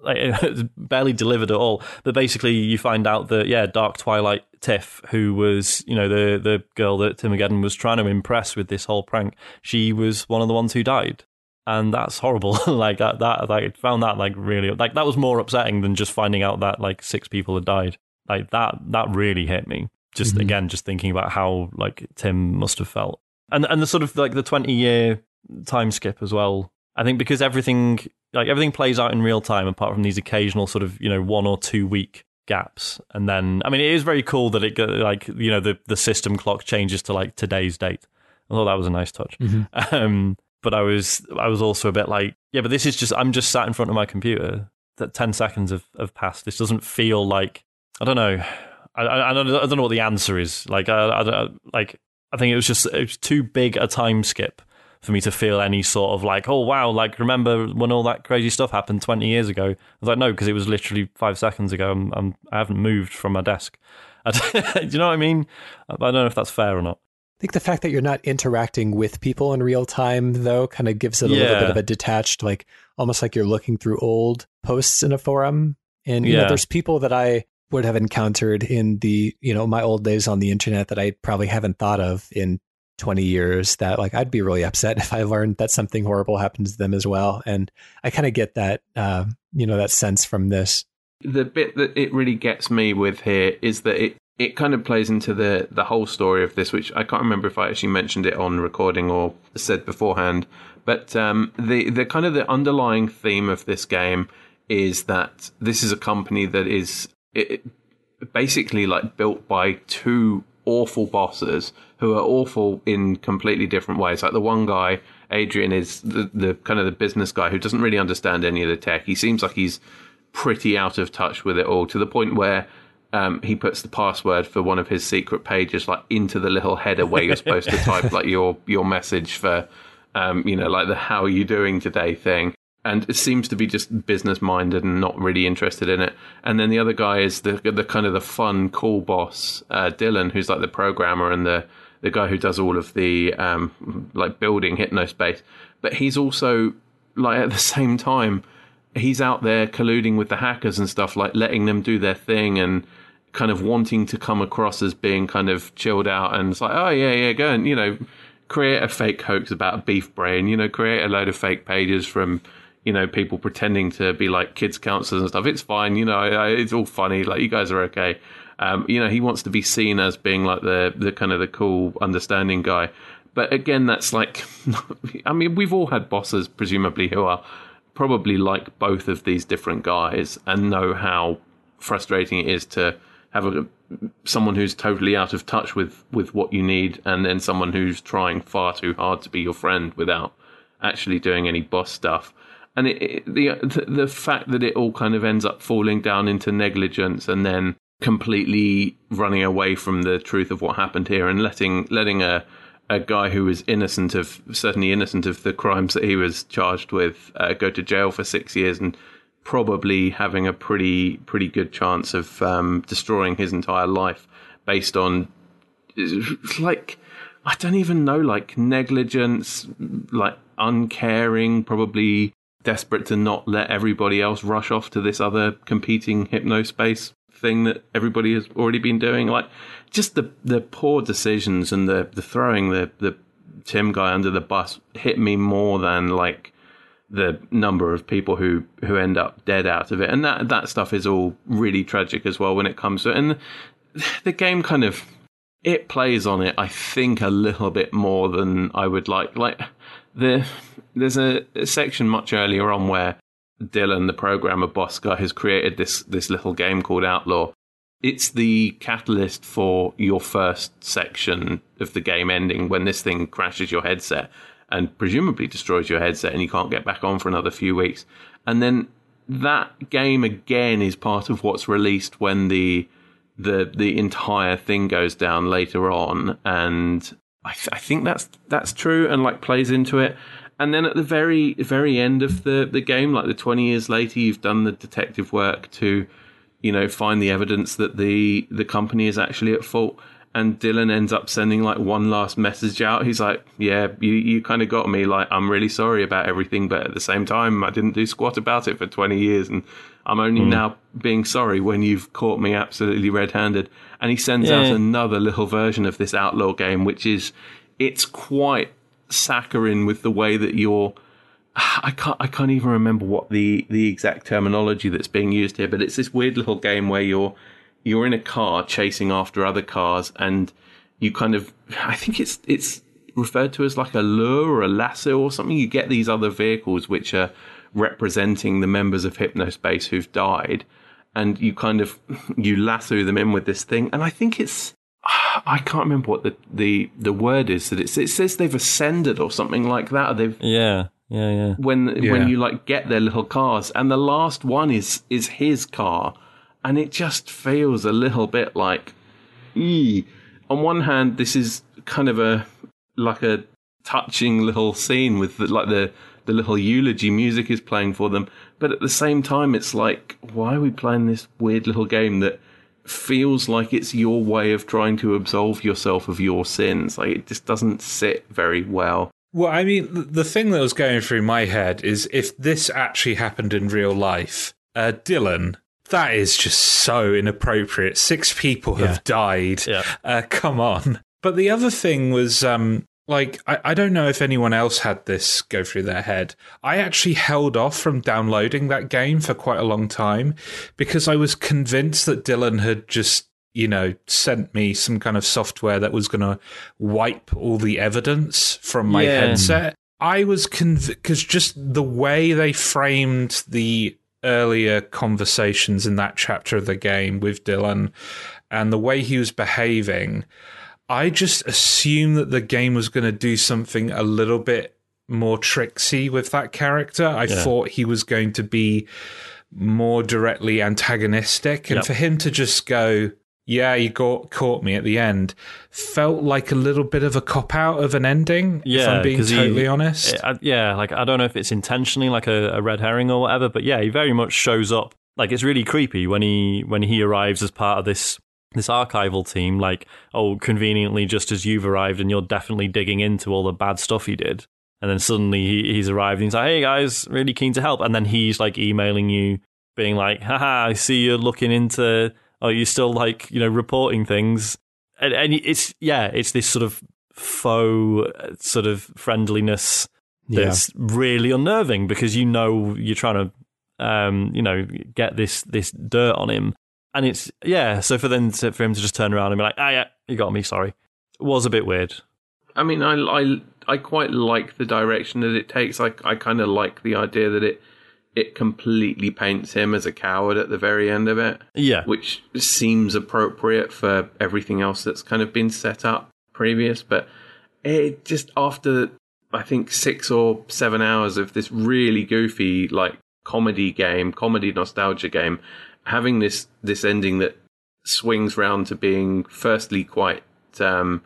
like, barely delivered at all. But basically, you find out that yeah, Dark Twilight Tiff, who was you know the the girl that Tim Timogeddon was trying to impress with this whole prank, she was one of the ones who died, and that's horrible. like that that like I found that like really like that was more upsetting than just finding out that like six people had died. Like that that really hit me. Just mm-hmm. again, just thinking about how like Tim must have felt and and the sort of like the twenty year time skip as well. I think because everything like everything plays out in real time, apart from these occasional sort of you know one or two week gaps, and then I mean it is very cool that it like you know the the system clock changes to like today's date. I thought that was a nice touch. Mm-hmm. Um, but I was I was also a bit like yeah, but this is just I'm just sat in front of my computer. That ten seconds have, have passed. This doesn't feel like I don't know. I, I, I, don't, I don't know what the answer is. Like, I, I, don't like I think it was just it was too big a time skip for me to feel any sort of like, oh wow, like remember when all that crazy stuff happened twenty years ago? I was like, no, because it was literally five seconds ago. I'm, I'm I haven't moved from my desk. Do you know what I mean? I don't know if that's fair or not. Think the fact that you're not interacting with people in real time, though, kind of gives it a yeah. little bit of a detached, like almost like you're looking through old posts in a forum. And you yeah. know, there's people that I would have encountered in the you know my old days on the internet that I probably haven't thought of in 20 years that like I'd be really upset if I learned that something horrible happened to them as well and I kind of get that uh, you know that sense from this the bit that it really gets me with here is that it it kind of plays into the the whole story of this which I can't remember if I actually mentioned it on recording or said beforehand but um, the the kind of the underlying theme of this game is that this is a company that is it, basically like built by two awful bosses who are awful in completely different ways. Like the one guy, Adrian, is the, the kind of the business guy who doesn't really understand any of the tech. He seems like he's pretty out of touch with it all to the point where um, he puts the password for one of his secret pages like into the little header where you're supposed to type like your your message for um, you know like the how are you doing today thing and it seems to be just business minded and not really interested in it. And then the other guy is the the kind of the fun, cool boss, uh, Dylan, who's like the programmer and the the guy who does all of the um, like building hypnospace. But he's also like at the same time, he's out there colluding with the hackers and stuff, like letting them do their thing and kind of wanting to come across as being kind of chilled out and it's like, oh yeah, yeah, go and you know create a fake hoax about a beef brain, you know, create a load of fake pages from you know, people pretending to be like kids counselors and stuff. It's fine, you know, it's all funny. Like you guys are okay. Um, you know, he wants to be seen as being like the the kind of the cool, understanding guy. But again, that's like, I mean, we've all had bosses, presumably, who are probably like both of these different guys and know how frustrating it is to have a someone who's totally out of touch with with what you need, and then someone who's trying far too hard to be your friend without actually doing any boss stuff. And it, it, the the fact that it all kind of ends up falling down into negligence and then completely running away from the truth of what happened here and letting letting a a guy who was innocent of certainly innocent of the crimes that he was charged with uh, go to jail for six years and probably having a pretty pretty good chance of um, destroying his entire life based on like I don't even know like negligence like uncaring probably desperate to not let everybody else rush off to this other competing hypnospace thing that everybody has already been doing. Like just the the poor decisions and the the throwing the the Tim guy under the bus hit me more than like the number of people who who end up dead out of it. And that that stuff is all really tragic as well when it comes to it. And the, game kind of it plays on it, I think, a little bit more than I would like. Like the there's a, a, section much earlier on where Dylan, the programmer boss guy, has created this this little game called Outlaw. It's the catalyst for your first section of the game ending when this thing crashes your headset and presumably destroys your headset and you can't get back on for another few weeks. And then that game again is part of what's released when the the the entire thing goes down later on and I, th- I think that's that's true and like plays into it. And then at the very very end of the the game, like the twenty years later, you've done the detective work to, you know, find the evidence that the the company is actually at fault. And Dylan ends up sending like one last message out. He's like, "Yeah, you you kind of got me. Like, I'm really sorry about everything, but at the same time, I didn't do squat about it for twenty years, and I'm only mm. now being sorry when you've caught me absolutely red-handed." And he sends yeah. out another little version of this outlaw game, which is it's quite saccharine with the way that you're. I can't. I can't even remember what the the exact terminology that's being used here, but it's this weird little game where you're you're in a car chasing after other cars, and you kind of. I think it's it's referred to as like a lure or a lasso or something. You get these other vehicles which are representing the members of Hypnospace who've died, and you kind of you lasso them in with this thing. And I think it's I can't remember what the the, the word is that it's, it says they've ascended or something like that. they've yeah. Yeah, yeah. When yeah. when you like get their little cars, and the last one is is his car, and it just feels a little bit like, ee. on one hand, this is kind of a like a touching little scene with the, like the the little eulogy music is playing for them. But at the same time, it's like, why are we playing this weird little game that feels like it's your way of trying to absolve yourself of your sins. Like it just doesn't sit very well. Well, I mean, the thing that was going through my head is if this actually happened in real life, uh, Dylan, that is just so inappropriate. Six people have Yeah. died. Yeah. Uh, come on. But the other thing was, um, like, I, I don't know if anyone else had this go through their head. I actually held off from downloading that game for quite a long time because I was convinced that Dylan had just, you know, sent me some kind of software that was going to wipe all the evidence from my Yeah. headset. I was convinced because just the way they framed the earlier conversations in that chapter of the game with Dylan and the way he was behaving, I just assumed that the game was going to do something a little bit more tricksy with that character. I Yeah. thought he was going to be more directly antagonistic, and Yep. for him to just go, "Yeah, you got caught me at the end," felt like a little bit of a cop out of an ending. if Yeah, I'm being 'cause he- totally honest. I, yeah, like I don't know if it's intentionally like a, a red herring or whatever, but yeah, he very much shows up. Like it's really creepy when he when he arrives as part of this this archival team. Like, oh, conveniently, just as you've arrived, and you're definitely digging into all the bad stuff he did, and then suddenly he, he's arrived and he's like, "Hey guys, really keen to help," and then he's like emailing you, being like, "Haha, I see you're looking into. Oh, you're still like you know reporting things." And, and it's yeah, it's this sort of faux uh, sort of friendliness Yeah. that's really unnerving because you know you're trying to um you know get this this dirt on him and it's yeah so for them to, for him to just turn around and be like ah yeah you got me sorry it was a bit weird I mean, I, I, I quite like the direction that it takes. I, I kind of like the idea that it it completely paints him as a coward at the very end of it, yeah which seems appropriate for everything else that's kind of been set up previous. But it just after I think six or seven hours of this really goofy like comedy game, comedy nostalgia game, having this this ending that swings round to being firstly quite um,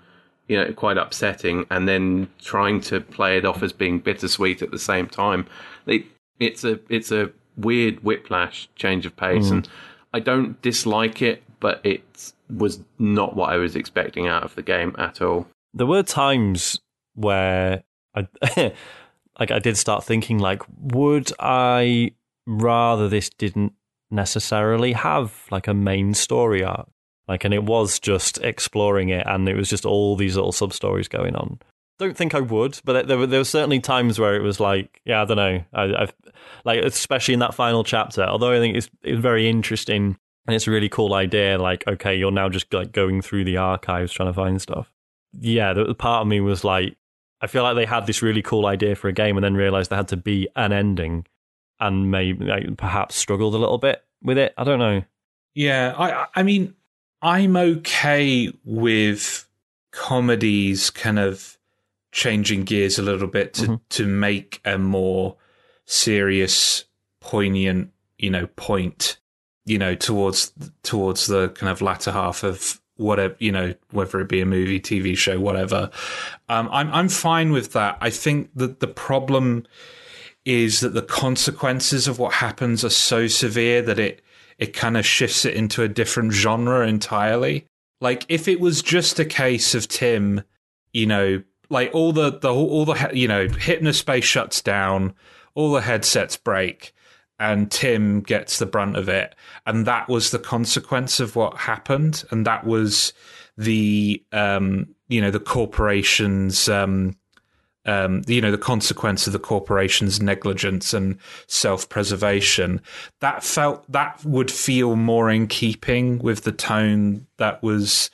you know quite upsetting, and then trying to play it off as being bittersweet at the same time. It, it's a it's a weird whiplash change of pace, and mm. I don't dislike it, but it was not what I was expecting out of the game at all. there were times where I like I did start thinking like would I rather this didn't necessarily have like a main story arc? Like and it was just exploring it and it was just all these little sub stories going on don't think I would but there were there were certainly times where it was like yeah I don't know I, I've like especially in that final chapter although I think it's it's very interesting and it's a really cool idea like okay you're now just like going through the archives trying to find stuff yeah, the the part of me was like, I feel like they had this really cool idea for a game and then realized there had to be an ending and maybe like, perhaps struggled a little bit with it. I don't know. Yeah, I I mean, I'm okay with comedies kind of changing gears a little bit to Mhm. to make a more serious, poignant, you know, point, you know, towards towards the kind of latter half of whatever, you know, whether it be a movie, TV show, whatever. Um, I'm I'm fine with that. I think that the problem is that the consequences of what happens are so severe that it it kind of shifts it into a different genre entirely. Like if it was just a case of Tim, you know, like all the the all the he- you know, hypnospace shuts down, all the headsets break, and Tim gets the brunt of it, and that was the consequence of what happened, and that was the um you know the corporation's um um, you know, the consequence of the corporation's negligence and self-preservation. That felt that would feel more in keeping with the tone that was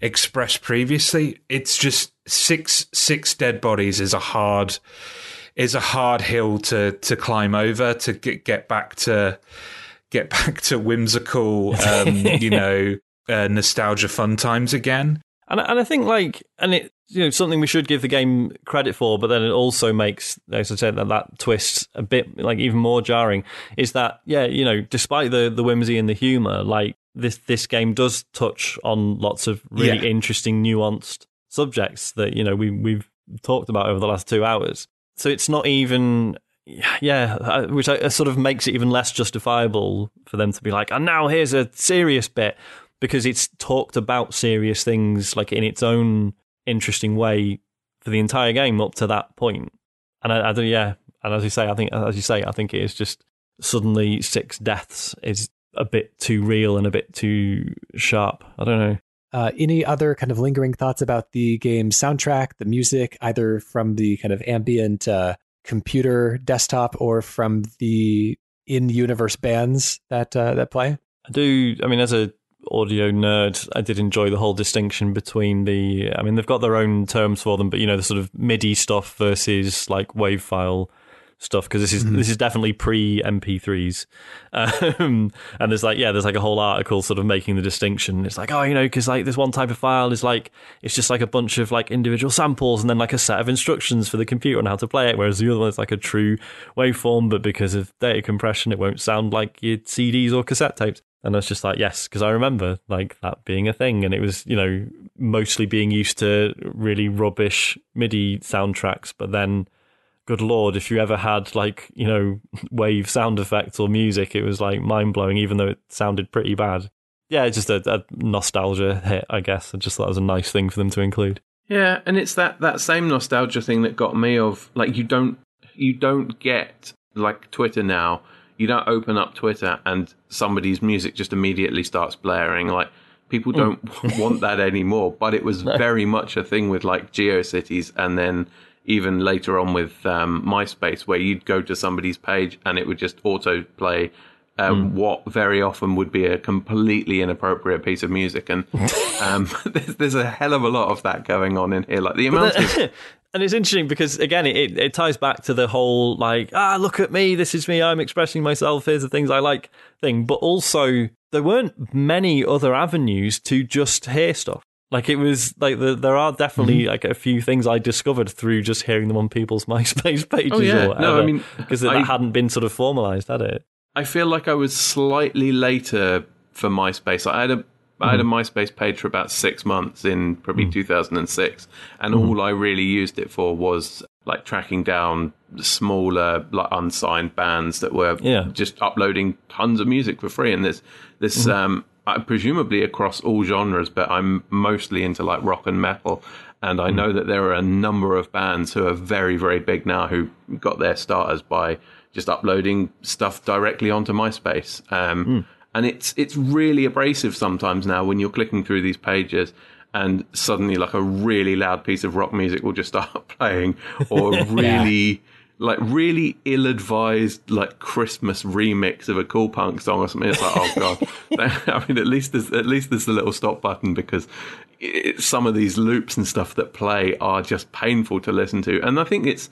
expressed previously. It's just six six dead bodies is a hard is a hard hill to to climb over to get get back to get back to whimsical, um, you know, uh, nostalgia fun times again. And and I think like and it you know something we should give the game credit for, but then it also makes as I said that that twist a bit like even more jarring. Is that yeah you know despite the the whimsy and the humor, like this this game does touch on lots of really Yeah. interesting nuanced subjects that you know we we've talked about over the last two hours. So it's not even yeah, which I, sort of makes it even less justifiable for them to be like, and now here's a serious bit. Because it's talked about serious things like in its own interesting way for the entire game up to that point. And I, I don't, yeah, and as you say, I think as you say, I think it is just suddenly six deaths is a bit too real and a bit too sharp. I don't know. Uh, any other kind of lingering thoughts about the game's soundtrack, the music, either from the kind of ambient uh, computer desktop or from the in-universe bands that uh, that play? I do. I mean, as a audio nerd, I did enjoy the whole distinction between the. I mean, they've got their own terms for them, but you know, the sort of MIDI stuff versus like wave file stuff because this is mm-hmm. this is definitely pre MP3s, um, and there's like yeah, there's like a whole article sort of making the distinction. It's like oh, you know, because like this one type of file is like it's just like a bunch of like individual samples and then like a set of instructions for the computer on how to play it, whereas the other one is like a true waveform, but because of data compression, it won't sound like your CDs or cassette tapes. And I was just like, yes, because I remember like that being a thing, and it was you know mostly being used to really rubbish MIDI soundtracks, but then good lord, if you ever had like, you know, wave sound effects or music, it was like mind blowing, even though it sounded pretty bad. Yeah, just a, a, nostalgia hit, I guess. I just thought it was a nice thing for them to include. Yeah, and it's that, that same nostalgia thing that got me of like you don't you don't get like Twitter now. You don't open up Twitter and somebody's music just immediately starts blaring. Like people hmm. don't mm. want that anymore. But it was no. very much a thing with like GeoCities and then even later on with um, MySpace, where you'd go to somebody's page and it would just auto play um, mm. what very often would be a completely inappropriate piece of music, and um, there's, there's, a hell of a lot of that going on in here. Like the amount of and it's interesting because again, it, it ties back to the whole like ah, look at me, this is me, I'm expressing myself. Here's the things I like thing, but also there weren't many other avenues to just hear stuff. Like it was like the, there are definitely mm-hmm. like a few things I discovered through just hearing them on people's MySpace pages oh, yeah. or whatever. No, I mean because that hadn't been sort of formalized, had it? I feel like I was slightly later for MySpace. I had a. I had a mm-hmm. MySpace page for about six months in probably mm. 2006, and mm. all I really used it for was like tracking down smaller, like unsigned bands that were yeah. just uploading tons of music for free. And this, this, mm. um, presumably across all genres, but I'm mostly into like rock and metal. And I mm. know that there are a number of bands who are very, very big now who got their starters by just uploading stuff directly onto MySpace. Um, mm. And it's it's really abrasive sometimes now when you're clicking through these pages and suddenly like a really loud piece of rock music will just start playing or really. yeah like really ill-advised like Christmas remix of a cool punk song or something. It's like, oh god. I mean, at least there's at least there's a little stop button because it, some of these loops and stuff that play are just painful to listen to. And I think it's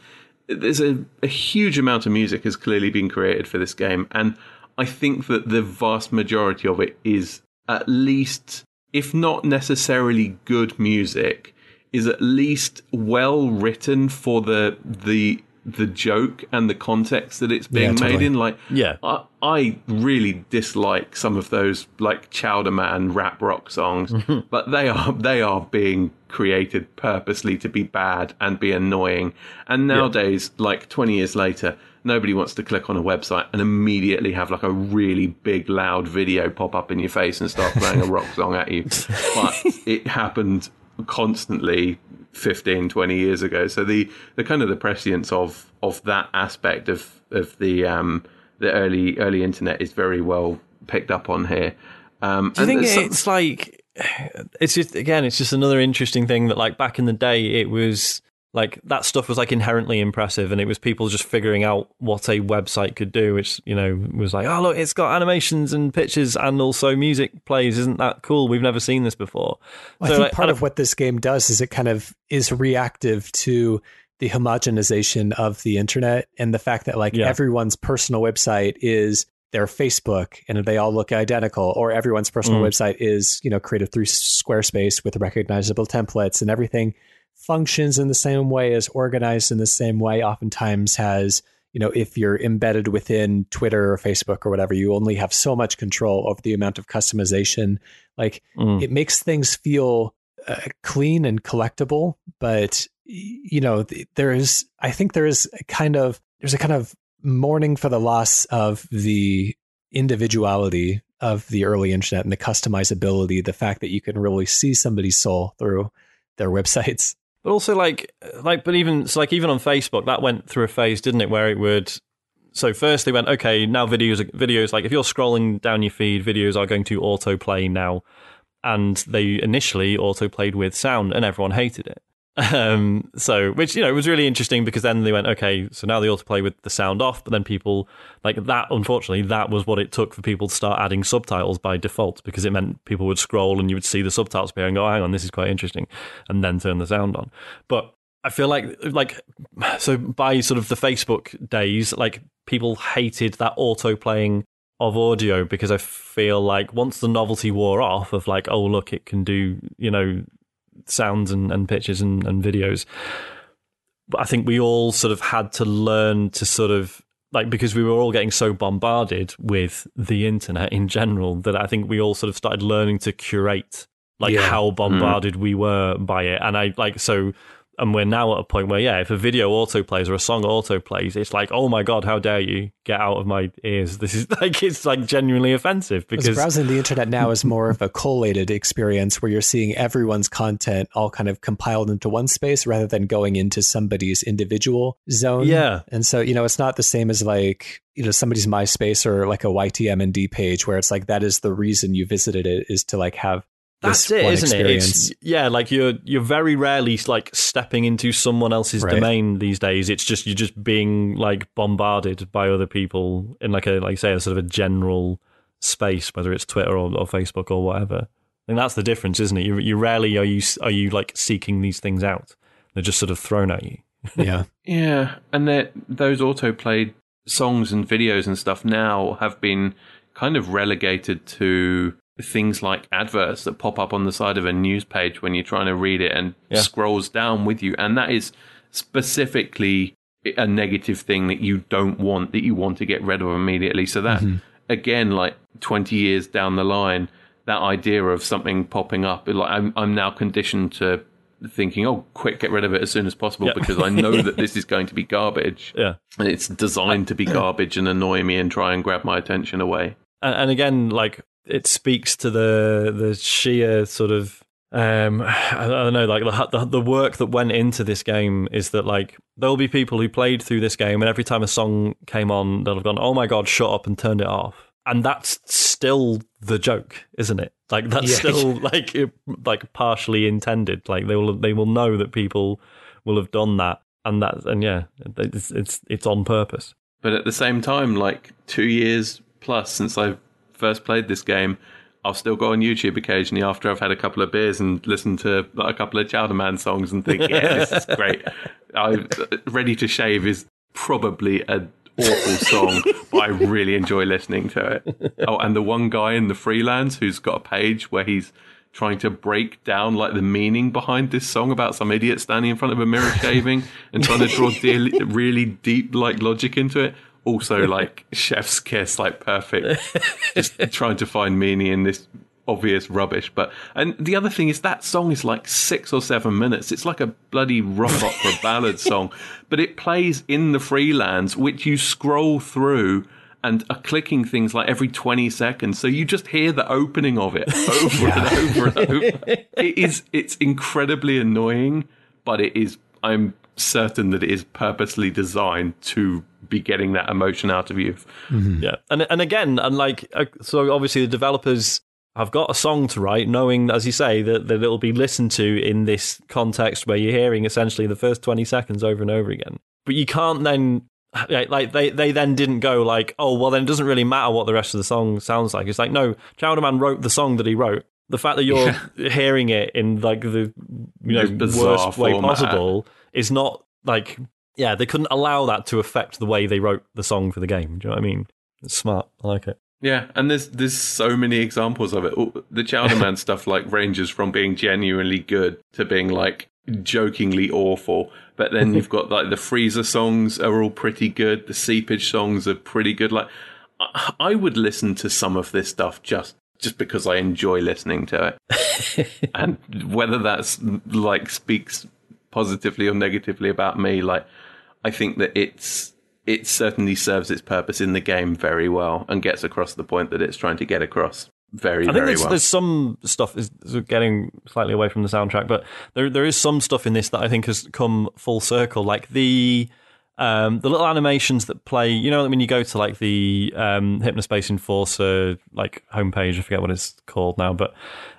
there's a, a huge amount of music has clearly been created for this game, and I think that the vast majority of it is at least, if not necessarily good music, is at least well written for the the the joke and the context that it's being yeah, totally. made in. Like, yeah, I, I, really dislike some of those like Chowder Man rap rock songs, mm-hmm. but they are they are being created purposely to be bad and be annoying. And nowadays, yeah. like twenty years later, nobody wants to click on a website and immediately have like a really big loud video pop up in your face and start playing a rock song at you. But it happened constantly 15, 20 years ago. So the, the kind of the prescience of of that aspect of of the um, the early early internet is very well picked up on here. Um, Do you think it's like it's just again it's just another interesting thing that like back in the day it was like that stuff was like inherently impressive and it was people just figuring out what a website could do which you know was like oh look it's got animations and pictures and also music plays isn't that cool we've never seen this before well, so, i think like, part of what this game does is it kind of is reactive to the homogenization of the internet and the fact that like yeah. everyone's personal website is their Facebook and they all look identical, or everyone's personal mm. website is, you know, created through Squarespace with recognizable templates and everything functions in the same way, is organized in the same way, oftentimes has, you know, if you're embedded within Twitter or Facebook or whatever, you only have so much control over the amount of customization. Like mm. it makes things feel uh, clean and collectible, but you know, there is, I think there is a kind of, there's a kind of mourning for the loss of the individuality of the early internet and the customizability, the fact that you can really see somebody's soul through their websites. But also like like but even so like even on Facebook that went through a phase, didn't it, where it would so first they went, okay, now videos videos like if you're scrolling down your feed, videos are going to autoplay now. And they initially autoplayed with sound and everyone hated it. Um, so, which you know it was really interesting because then they went, okay, so now they autoplay with the sound off, but then people like that. Unfortunately, that was what it took for people to start adding subtitles by default because it meant people would scroll and you would see the subtitles appear and go, oh, hang on, this is quite interesting, and then turn the sound on. But I feel like like so by sort of the Facebook days, like people hated that auto playing of audio because I feel like once the novelty wore off of like, oh look, it can do, you know, sounds and, and pictures and, and videos. But I think we all sort of had to learn to sort of like because we were all getting so bombarded with the internet in general that I think we all sort of started learning to curate like yeah. how bombarded mm. we were by it. And I like so and we're now at a point where yeah if a video auto plays or a song auto plays it's like oh my god how dare you get out of my ears? This is like it's like genuinely offensive because browsing the internet now is more of a collated experience where you're seeing everyone's content all kind of compiled into one space rather than going into somebody's individual zone. Yeah. And so you know it's not the same as like you know somebody's myspace or like a ytmnd page where it's like that is the reason you visited it is to like have that's it, isn't experience. it? It's, yeah, like you're you're very rarely like stepping into someone else's right. domain these days. It's just you're just being like bombarded by other people in like a like say a sort of a general space, whether it's Twitter or, or Facebook or whatever. I think that's the difference, isn't it? You you rarely are you are you like seeking these things out. They're just sort of thrown at you. yeah, yeah, and that those auto played songs and videos and stuff now have been kind of relegated to things like adverts that pop up on the side of a news page when you're trying to read it and yeah. scrolls down with you. And that is specifically a negative thing that you don't want, that you want to get rid of immediately. So that, mm-hmm. again, like 20 years down the line, that idea of something popping up, like I'm, I'm now conditioned to thinking, oh, quick, get rid of it as soon as possible yeah. because I know that this is going to be garbage. Yeah. It's designed to be garbage and annoy me and try and grab my attention away. And, and again, like it speaks to the the sheer sort of um, I don't know, like the, the work that went into this game is that like there'll be people who played through this game, and every time a song came on, they'll have gone, "Oh my god, shut up!" and turned it off. And that's still the joke, isn't it? Like that's yeah. still like like partially intended. Like they will they will know that people will have done that, and that and yeah, it's it's it's on purpose. But at the same time, like two years plus since I've first played this game, I'll still go on YouTube occasionally after I've had a couple of beers and listen to a couple of Chowderman songs and think, yeah, this is great. I, Ready to Shave is probably an awful song, but I really enjoy listening to it. Oh, and the one guy in the Freelands who's got a page where he's trying to break down like the meaning behind this song about some idiot standing in front of a mirror shaving and trying to draw de- really deep like logic into it also like chef's kiss, like perfect. Just trying to find meaning in this obvious rubbish. But and the other thing is that song is like six or seven minutes. It's like a bloody rock opera ballad song, but it plays in the Freelands, which you scroll through and are clicking things like every 20 seconds. So you just hear the opening of it over yeah. and over and over. it is, it's incredibly annoying, but it is, I'm certain that it is purposely designed to be getting that emotion out of you. Mm-hmm. Yeah, and and again, and like uh, so, obviously the developers have got a song to write, knowing, as you say, that, that it'll be listened to in this context where you're hearing essentially the first twenty seconds over and over again. But you can't then. Like they, they then didn't go like oh well then it doesn't really matter what the rest of the song sounds like it's like no Chowderman wrote the song that he wrote the fact that you're yeah. hearing it in like the you know worst way possible is not like yeah, they couldn't allow that to affect the way they wrote the song for the game. Do you know what I mean? It's smart. I like it. Yeah, and there's there's so many examples of it. Oh, the Chowderman stuff like ranges from being genuinely good to being like jokingly awful. But then you've got like the Freezer songs are all pretty good. The Seepage songs are pretty good. Like I would listen to some of this stuff just just because I enjoy listening to it. and whether that's like speaks positively or negatively about me, like I think that it's it certainly serves its purpose in the game very well and gets across the point that it's trying to get across very, I think there's, well. there's some stuff is is getting slightly away from the soundtrack, but there there is some stuff in this that I think has come full circle, like the um, the little animations that play. You know, when you go to like the um, Hypnospace Enforcer like homepage, I forget what it's called now, but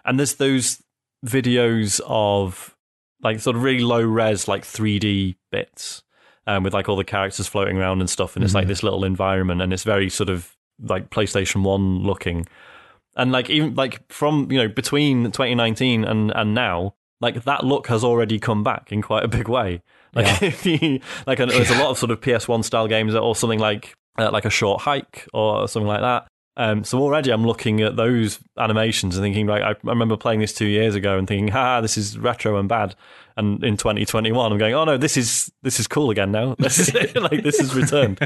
and there's those videos of like sort of really low res like 3D bits um, with like all the characters floating around and stuff, and it's like this little environment, and it's very sort of like PlayStation One looking. And like even like from you know between 2019 and and now like that look has already come back in quite a big way. Like if you, like there's a lot of sort of ps1 style games or something like uh, like a short hike or something like that um, so already I'm looking at those animations and thinking, like, I, I remember playing this two years ago and thinking, ha, this is retro and bad. And in 2021, I'm going, oh no, this is this is cool again now. This is like this is returned.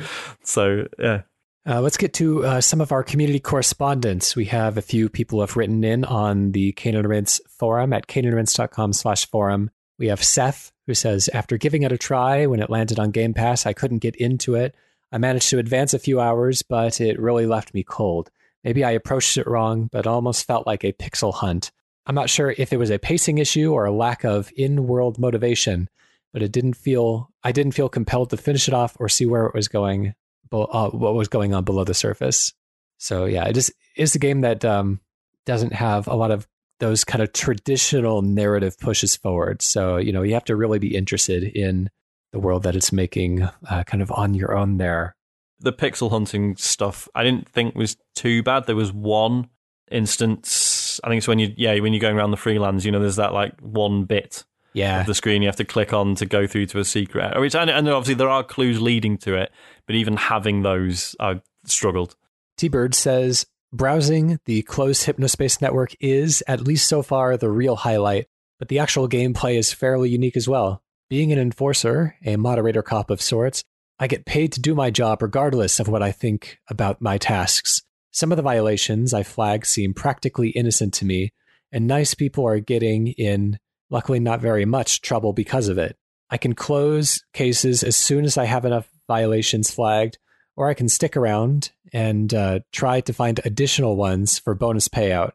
So yeah, Uh, let's get to uh, some of our community correspondence. We have a few people have written in on the Cane and Rinse forum at caneandrinse.com slash forum. We have Seth, who says, after giving it a try when it landed on Game Pass, I couldn't get into it. I managed to advance a few hours, but it really left me cold. Maybe I approached it wrong, but it almost felt like a pixel hunt. I'm not sure if it was a pacing issue or a lack of in-world motivation, but it didn't feel I didn't feel compelled to finish it off or see where it was going uh, what was going on below the surface. So yeah, it is is a game that um, doesn't have a lot of those kind of traditional narrative pushes forward. So you know you have to really be interested in the world that it's making, uh, kind of on your own there. the pixel hunting stuff I didn't think was too bad. There was one instance. I think it's when you yeah when you're going around the freelands. You know, there's that like one bit Yeah, of the screen you have to click on to go through to a secret. Which and, and obviously there are clues leading to it, but even having those, I struggled. T Bird says browsing the closed hypnospace network is, at least so far, the real highlight, but the actual gameplay is fairly unique as well. Being an enforcer, a moderator cop of sorts, I get paid to do my job regardless of what I think about my tasks. Some of the violations I flag seem practically innocent to me, and nice people are getting in, luckily not very much, trouble because of it. I can close cases as soon as I have enough violations flagged, or I can stick around and uh, try to find additional ones for bonus payout.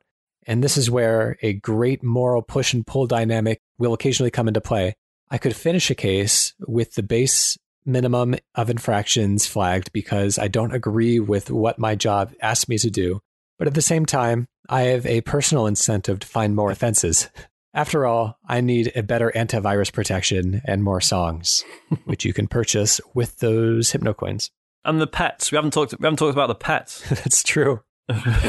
And this is where a great moral push and pull dynamic will occasionally come into play. I could finish a case with the base minimum of infractions flagged because I don't agree with what my job asks me to do. But at the same time, I have a personal incentive to find more offenses. After all, I need a better antivirus protection and more songs, which you can purchase with those Hypno coins. And the pets. We haven't talked. We haven't talked about the pets. That's true.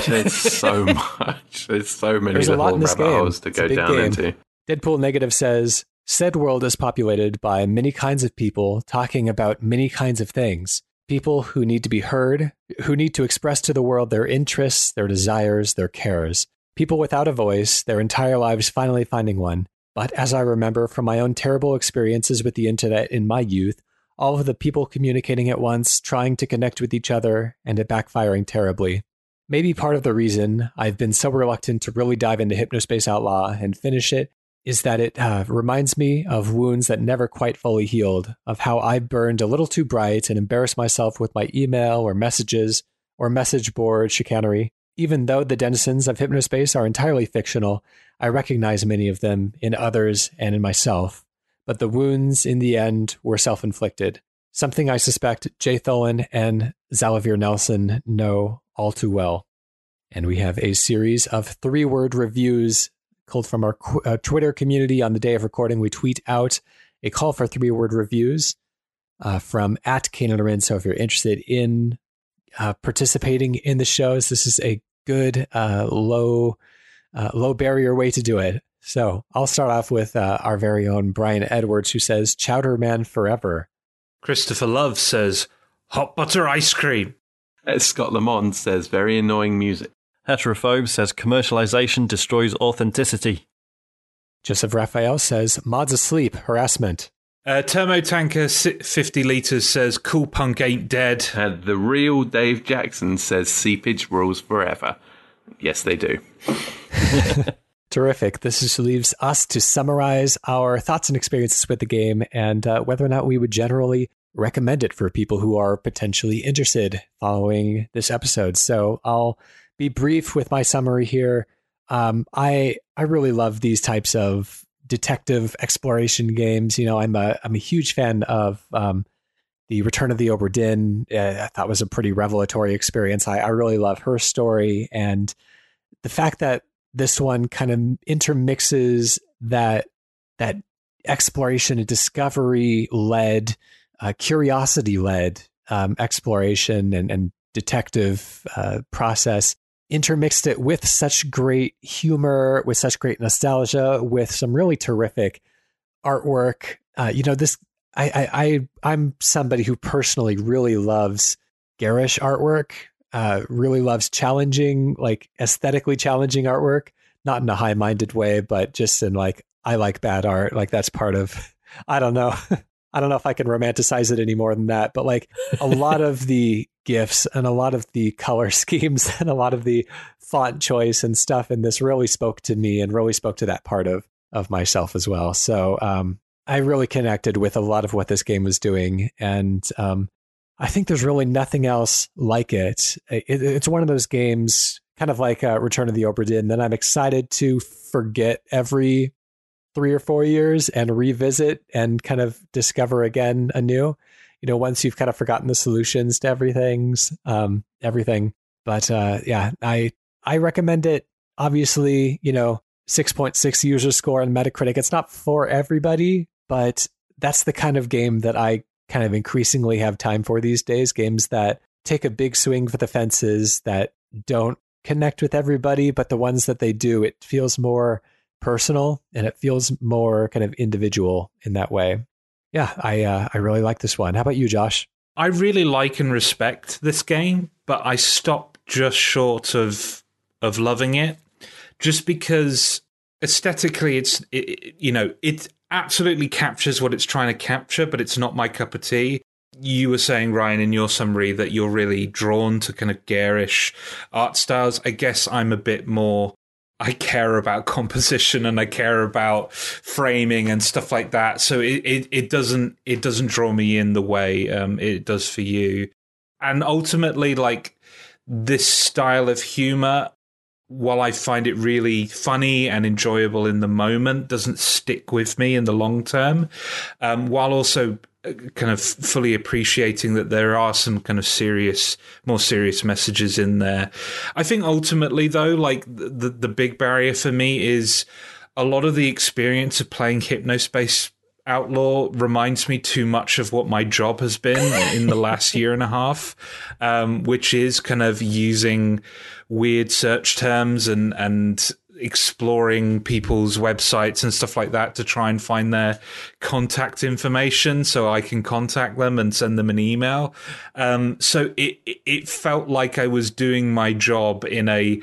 There's so much. There's so many There's a lot little in this rabbit game. holes to It's go down game. into. Deadpool Negative says said world is populated by many kinds of people talking about many kinds of things. People who need to be heard, who need to express to the world their interests, their desires, their cares. People without a voice, their entire lives finally finding one. But as I remember from my own terrible experiences with the internet in my youth, all of the people communicating at once, trying to connect with each other, and it backfiring terribly. Maybe part of the reason I've been so reluctant to really dive into Hypnospace Outlaw and finish it is that it uh, reminds me of wounds that never quite fully healed, of how I burned a little too bright and embarrassed myself with my email or messages or message board chicanery. Even though the denizens of Hypnospace are entirely fictional, I recognize many of them in others and in myself. But the wounds in the end were self inflicted, something I suspect Jay Tholen and Xalavier Nelson know all too well. And we have a series of three word reviews called from our qu- uh, Twitter community on the day of recording. We tweet out a call for three word reviews uh, from at caneandrinse. So if you're interested in uh, participating in the shows, this is a good uh, low uh, low barrier way to do it. So I'll start off with uh, our very own Brian Edwards, who says "Chowder Man forever." Christopher Love says, hot butter ice cream. Scott Lamont says, very annoying music. Heterophobe says commercialization destroys authenticity. Joseph Raphael says "Mods asleep, harassment." Uh, Thermo Tanker 50 litres says, cool punk ain't dead. And the real Dave Jackson says seepage rules forever. Yes, they do. Terrific. This just leaves us to summarize our thoughts and experiences with the game and uh, whether or not we would generally recommend it for people who are potentially interested following this episode. So I'll be brief with my summary here. Um, I I really love these types of detective exploration games. You know, I'm a I'm a huge fan of um, the Return of the Obra Dinn. Uh, I thought was a pretty revelatory experience. I, I really love her story and the fact that this one kind of intermixes that that exploration and discovery led, uh, curiosity led um, exploration and, and detective uh, process intermixed it with such great humor, with such great nostalgia, with some really terrific artwork. Uh, you know, this I, I I I'm somebody who personally really loves garish artwork. Uh, really loves challenging, like aesthetically challenging artwork, not in a high minded way, but just in like I like bad art. Like that's part of. I don't know. I don't know if I can romanticize it any more than that, but like a lot of the gifts and a lot of the color schemes and a lot of the font choice and stuff in this really spoke to me and really spoke to that part of of myself as well. So um, I really connected with a lot of what this game was doing, and um, I think there's really nothing else like it. it it's one of those games, kind of like uh, Return of the Obra Dinn, that I'm excited to forget every three or four years and revisit and kind of discover again anew. You know, once you've kind of forgotten the solutions to everything's um, everything. But uh, yeah, I I recommend it. Obviously, you know, 6.6 user score on Metacritic. It's not for everybody, but that's the kind of game that I kind of increasingly have time for these days. Games that take a big swing for the fences, that don't connect with everybody, but the ones that they do, it feels more personal and it feels more kind of individual in that way. Yeah, I uh, I really like this one. How about you, Josh? I really like and respect this game, but I stop just short of of loving it, just because aesthetically, it's it, you know it absolutely captures what it's trying to capture, but it's not my cup of tea. You were saying, Ryan, in your summary that you're really drawn to kind of garish art styles. I guess I'm a bit more I care about composition and I care about framing and stuff like that. So it, it, it doesn't it doesn't draw me in the way um, it does for you. And ultimately, like this style of humor, while I find it really funny and enjoyable in the moment, doesn't stick with me in the long term. Um, while also kind of fully appreciating that there are some kind of serious, more serious messages in there. I think ultimately, though, like the the big barrier for me is a lot of the experience of playing Hypnospace Outlaw reminds me too much of what my job has been in the last year and a half, um, which is kind of using weird search terms and and exploring people's websites and stuff like that to try and find their contact information so I can contact them and send them an email. Um, so it it felt like I was doing my job in a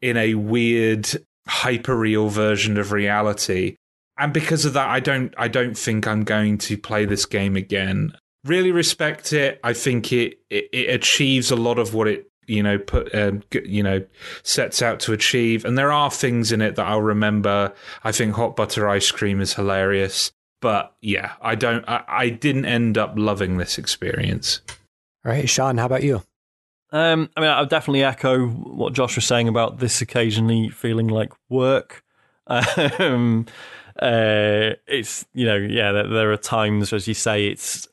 in a weird hyper real version of reality. And because of that, I don't I don't think I'm going to play this game again. Really respect it. I think it, it, it achieves a lot of what it you know put um, you know sets out to achieve. And there are things in it that I'll remember. I think hot butter ice cream is hilarious. But yeah I don't I, I didn't end up loving this experience. All right Sean how about you? Um, I mean I'll definitely echo what Josh was saying about this occasionally feeling like work. Um, uh, it's you know yeah there, there are times as you say it's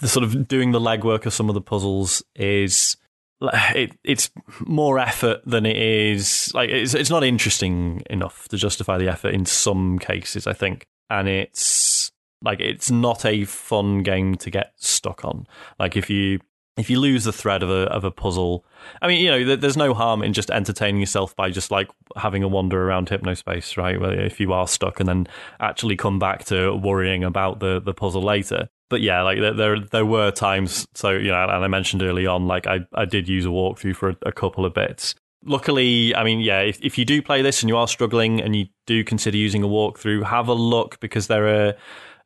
the sort of doing the legwork of some of the puzzles is it, it's more effort than it is like it's it's not interesting enough to justify the effort in some cases I think. And it's like it's not a fun game to get stuck on. Like if you if you lose the thread of a of a puzzle I mean you know there's no harm in just entertaining yourself by just like having a wander around hypnospace right if you are stuck and then actually come back to worrying about the the puzzle later but yeah, like there there were times. So you know, and I mentioned early on, like I I did use a walkthrough for a, a couple of bits. Luckily, I mean, yeah, if if you do play this and you are struggling and you do consider using a walkthrough, have a look because there are.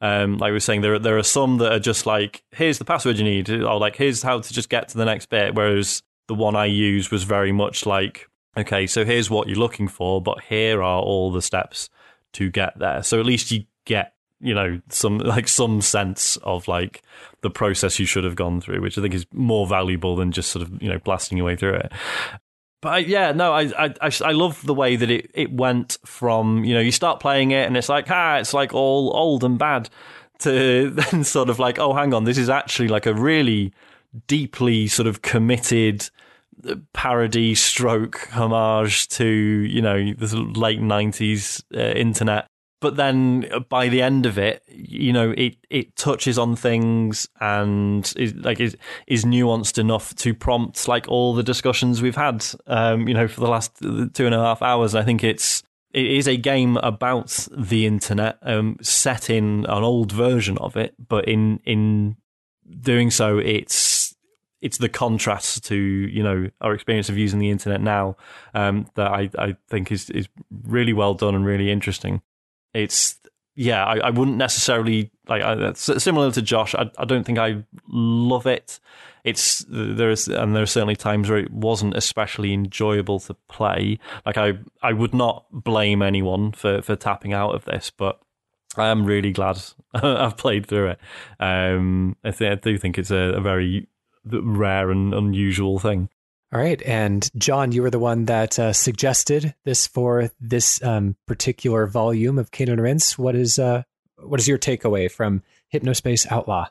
Um, like we were saying, there there are some that are just like, here's the password you need, or like here's how to just get to the next bit. Whereas the one I used was very much like, okay, so here's what you're looking for, but here are all the steps to get there. So at least you get you know some like some sense of like the process you should have gone through, which I think is more valuable than just sort of you know blasting your way through it. But yeah, no, I, I I love the way that it it went from you know you start playing it and it's like ah it's like all old and bad to then sort of like oh hang on this is actually like a really deeply sort of committed parody stroke homage to you know the late 90s uh, internet but then by the end of it you know it it touches on things and is like is is nuanced enough to prompt like all the discussions we've had um you know for the last two and a half hours i think it's it is a game about the internet um set in an old version of it but in in doing so it's it's the contrast to you know our experience of using the internet now um, that I, I think is is really well done and really interesting. It's yeah, I, I wouldn't necessarily like I, similar to Josh. I, I don't think I love it. It's there is and there are certainly times where it wasn't especially enjoyable to play. Like I I would not blame anyone for for tapping out of this, but I am really glad I've played through it. Um, I, th- I do think it's a, a very rare and unusual thing. All right. And Jon, you were the one that uh, suggested this for this um, particular volume of Cane and Rinse. What is uh, what is your takeaway from Hypnospace Outlaw?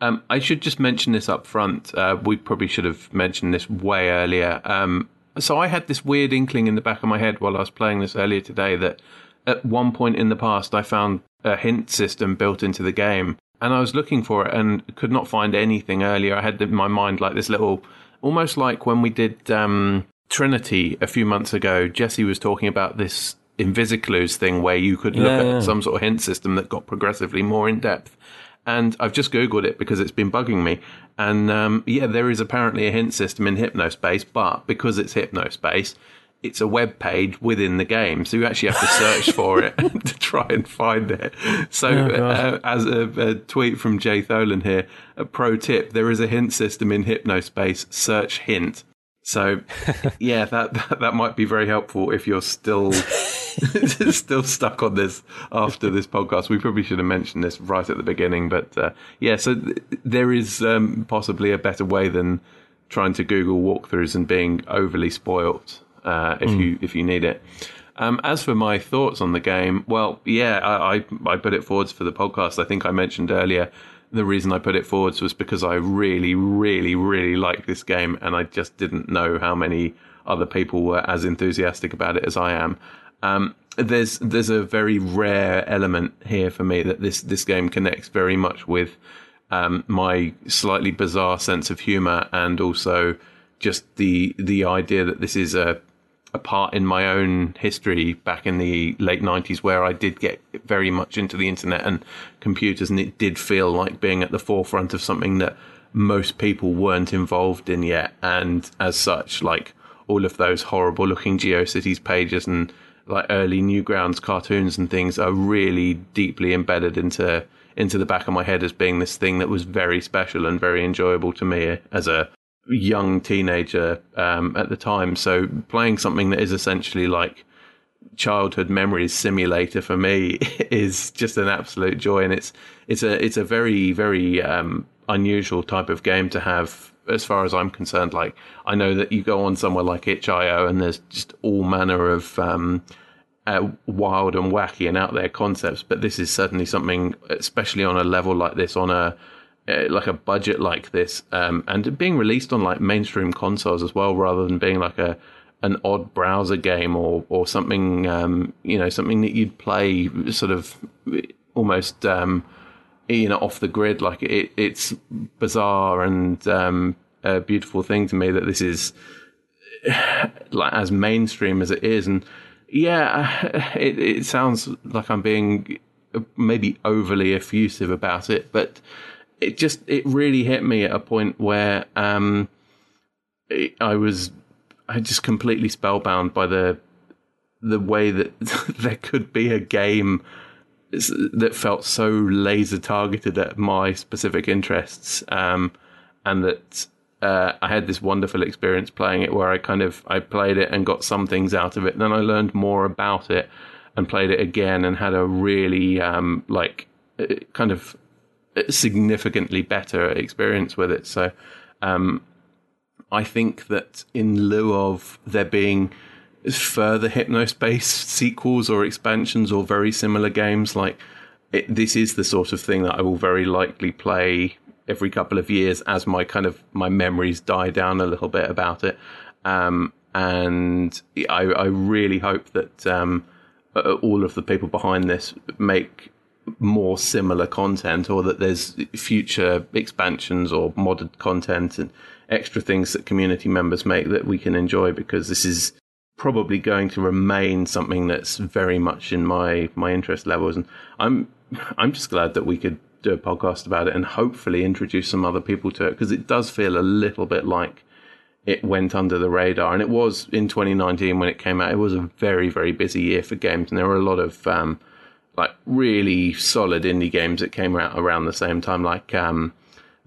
Um, I should just mention this up front. Uh, we probably should have mentioned this way earlier. Um, so I had this weird inkling in the back of my head while I was playing this earlier today that at one point in the past I found a hint system built into the game and I was looking for it and could not find anything earlier. I had in my mind like this little, almost like when we did um, Trinity a few months ago. Jesse was talking about this Invisiclues thing where you could look yeah, at yeah. some sort of hint system that got progressively more in depth. And I've just googled it because it's been bugging me. And um, yeah, there is apparently a hint system in Hypnospace, but because it's Hypnospace, it's a web page within the game, so you actually have to search for it to try and find it. So, oh, uh, as a, a, tweet from Jay Tholen here, a pro tip: there is a hint system in Hypnospace. Search hint. So, yeah, that, that, that might be very helpful if you're still still stuck on this after this podcast. We probably should have mentioned this right at the beginning, but uh, yeah, so th- there is um, possibly a better way than trying to Google walkthroughs and being overly spoilt uh, if mm. you if you need it. Um, as for my thoughts on the game, well, yeah, I, I, I put it forwards for the podcast. I think I mentioned earlier the reason I put it forwards was because I really, really, really like this game, and I just didn't know how many other people were as enthusiastic about it as I am. Um, there's there's a very rare element here for me that this this game connects very much with um, my slightly bizarre sense of humor and also just the the idea that this is a a part in my own history back in the late 90s where I did get very much into the internet and computers, and it did feel like being at the forefront of something that most people weren't involved in yet. And as such, like all of those horrible looking GeoCities pages and like early Newgrounds cartoons and things are really deeply embedded into into the back of my head as being this thing that was very special and very enjoyable to me as a young teenager um, at the time. So playing something that is essentially like childhood memories simulator for me is just an absolute joy, and it's it's a it's a very very um, unusual type of game to have. As far as I'm concerned, like I know that you go on somewhere like itch.io and there's just all manner of um, uh, wild and wacky and out there concepts, but this is certainly something, especially on a level like this, on a uh, like a budget like this, um, and being released on like mainstream consoles as well, rather than being like a an odd browser game or or something, um, you know, something that you'd play sort of almost, um, you know, off the grid. Like it, it's bizarre and um, a beautiful thing to me that this is like as mainstream as it is, and yeah, it, it sounds like I'm being maybe overly effusive about it, but it just it really hit me at a point where um, it, I was I just completely spellbound by the the way that there could be a game that felt so laser targeted at my specific interests, um, and that uh, I had this wonderful experience playing it where I kind of I played it and got some things out of it, then I learned more about it, and played it again and had a really um, like uh, kind of significantly better experience with it. So um, I think that in lieu of there being further Hypnospace sequels or expansions or very similar games, like it, this is the sort of thing that I will very likely play every couple of years as my kind of my memories die down a little bit about it. Um, and I, I, really hope that um, all of the people behind this make more similar content or that there's future expansions or modded content and extra things that community members make that we can enjoy because this is probably going to remain something that's very much in my my interest levels. And I'm I'm just glad that we could do a podcast about it and hopefully introduce some other people to it because it does feel a little bit like it went under the radar. And it was in 2019 when it came out. It was a very very busy year for games and there were a lot of um, like really solid indie games that came out around the same time. Like um,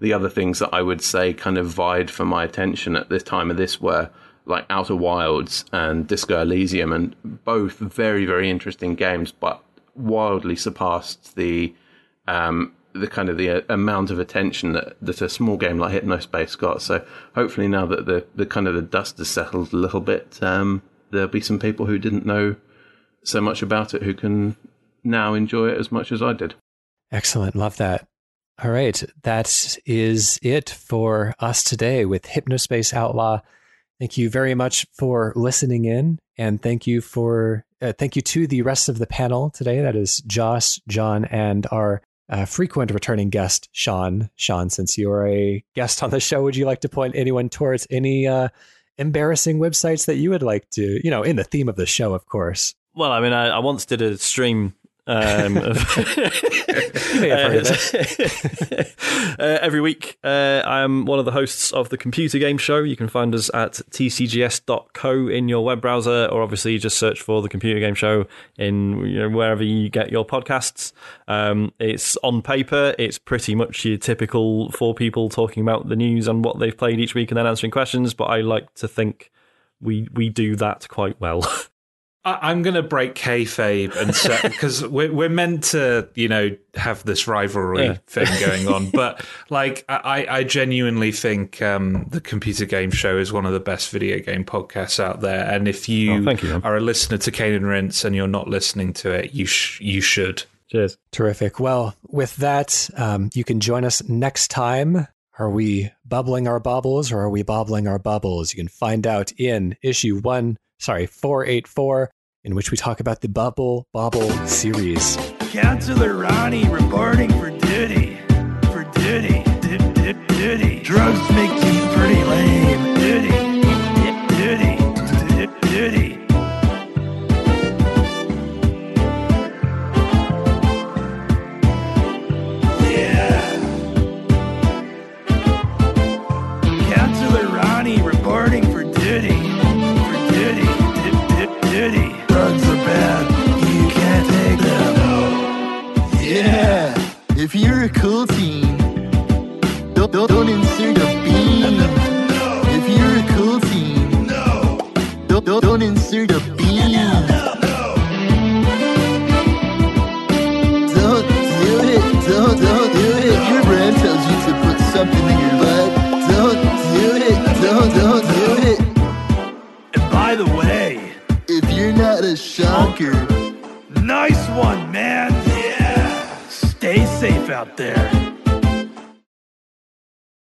the other things that I would say kind of vied for my attention at this time of this were like Outer Wilds and Disco Elysium, and both very very interesting games, but wildly surpassed the um, the kind of the uh, amount of attention that, that a small game like Hypnospace got. So hopefully now that the the kind of the dust has settled a little bit, um, there'll be some people who didn't know so much about it who can now enjoy it as much as I did. Excellent. Love that. All right. That is it for us today with Hypnospace Outlaw. Thank you very much for listening in. And thank you for, uh, thank you to the rest of the panel today. That is Josh, Jon, and our uh, frequent returning guest, Sean. Sean, since you're a guest on the show, would you like to point anyone towards any uh, embarrassing websites that you would like to, you know, in the theme of the show, of course? Well, I mean, I, I once did a stream um, uh, every week, uh, I am one of the hosts of the Computer Game Show. You can find us at tcgs.co in your web browser, or obviously just search for the Computer Game Show in you know, wherever you get your podcasts. Um, it's on paper, it's pretty much your typical four people talking about the news and what they've played each week and then answering questions. But I like to think we we do that quite well. I, am going to break kayfabe and say because we're we're meant to, you know, have this rivalry yeah. thing going on, but like I, I genuinely think um, the computer game show is one of the best video game podcasts out there, and if you, oh, you are a listener to Cane and Rinse and you're not listening to it, you sh- you should. Cheers. Terrific. Well, with that, um, you can join us next time. Are we bubbling our bubbles or are we bobbling our bubbles? You can find out in issue one, sorry, 484 in which we talk about the Bubble Bobble series. Counselor Ronnie reporting for duty. For duty. Duty. Drugs make you pretty lame. Duty. Don't insert a bean. Don't do it. Don't, don't do it. Your brand tells you to put something in your butt. Don't do it. Don't, don't do it. And by the way, if you're not a shocker. Nice one, man. Yeah. Stay safe out there.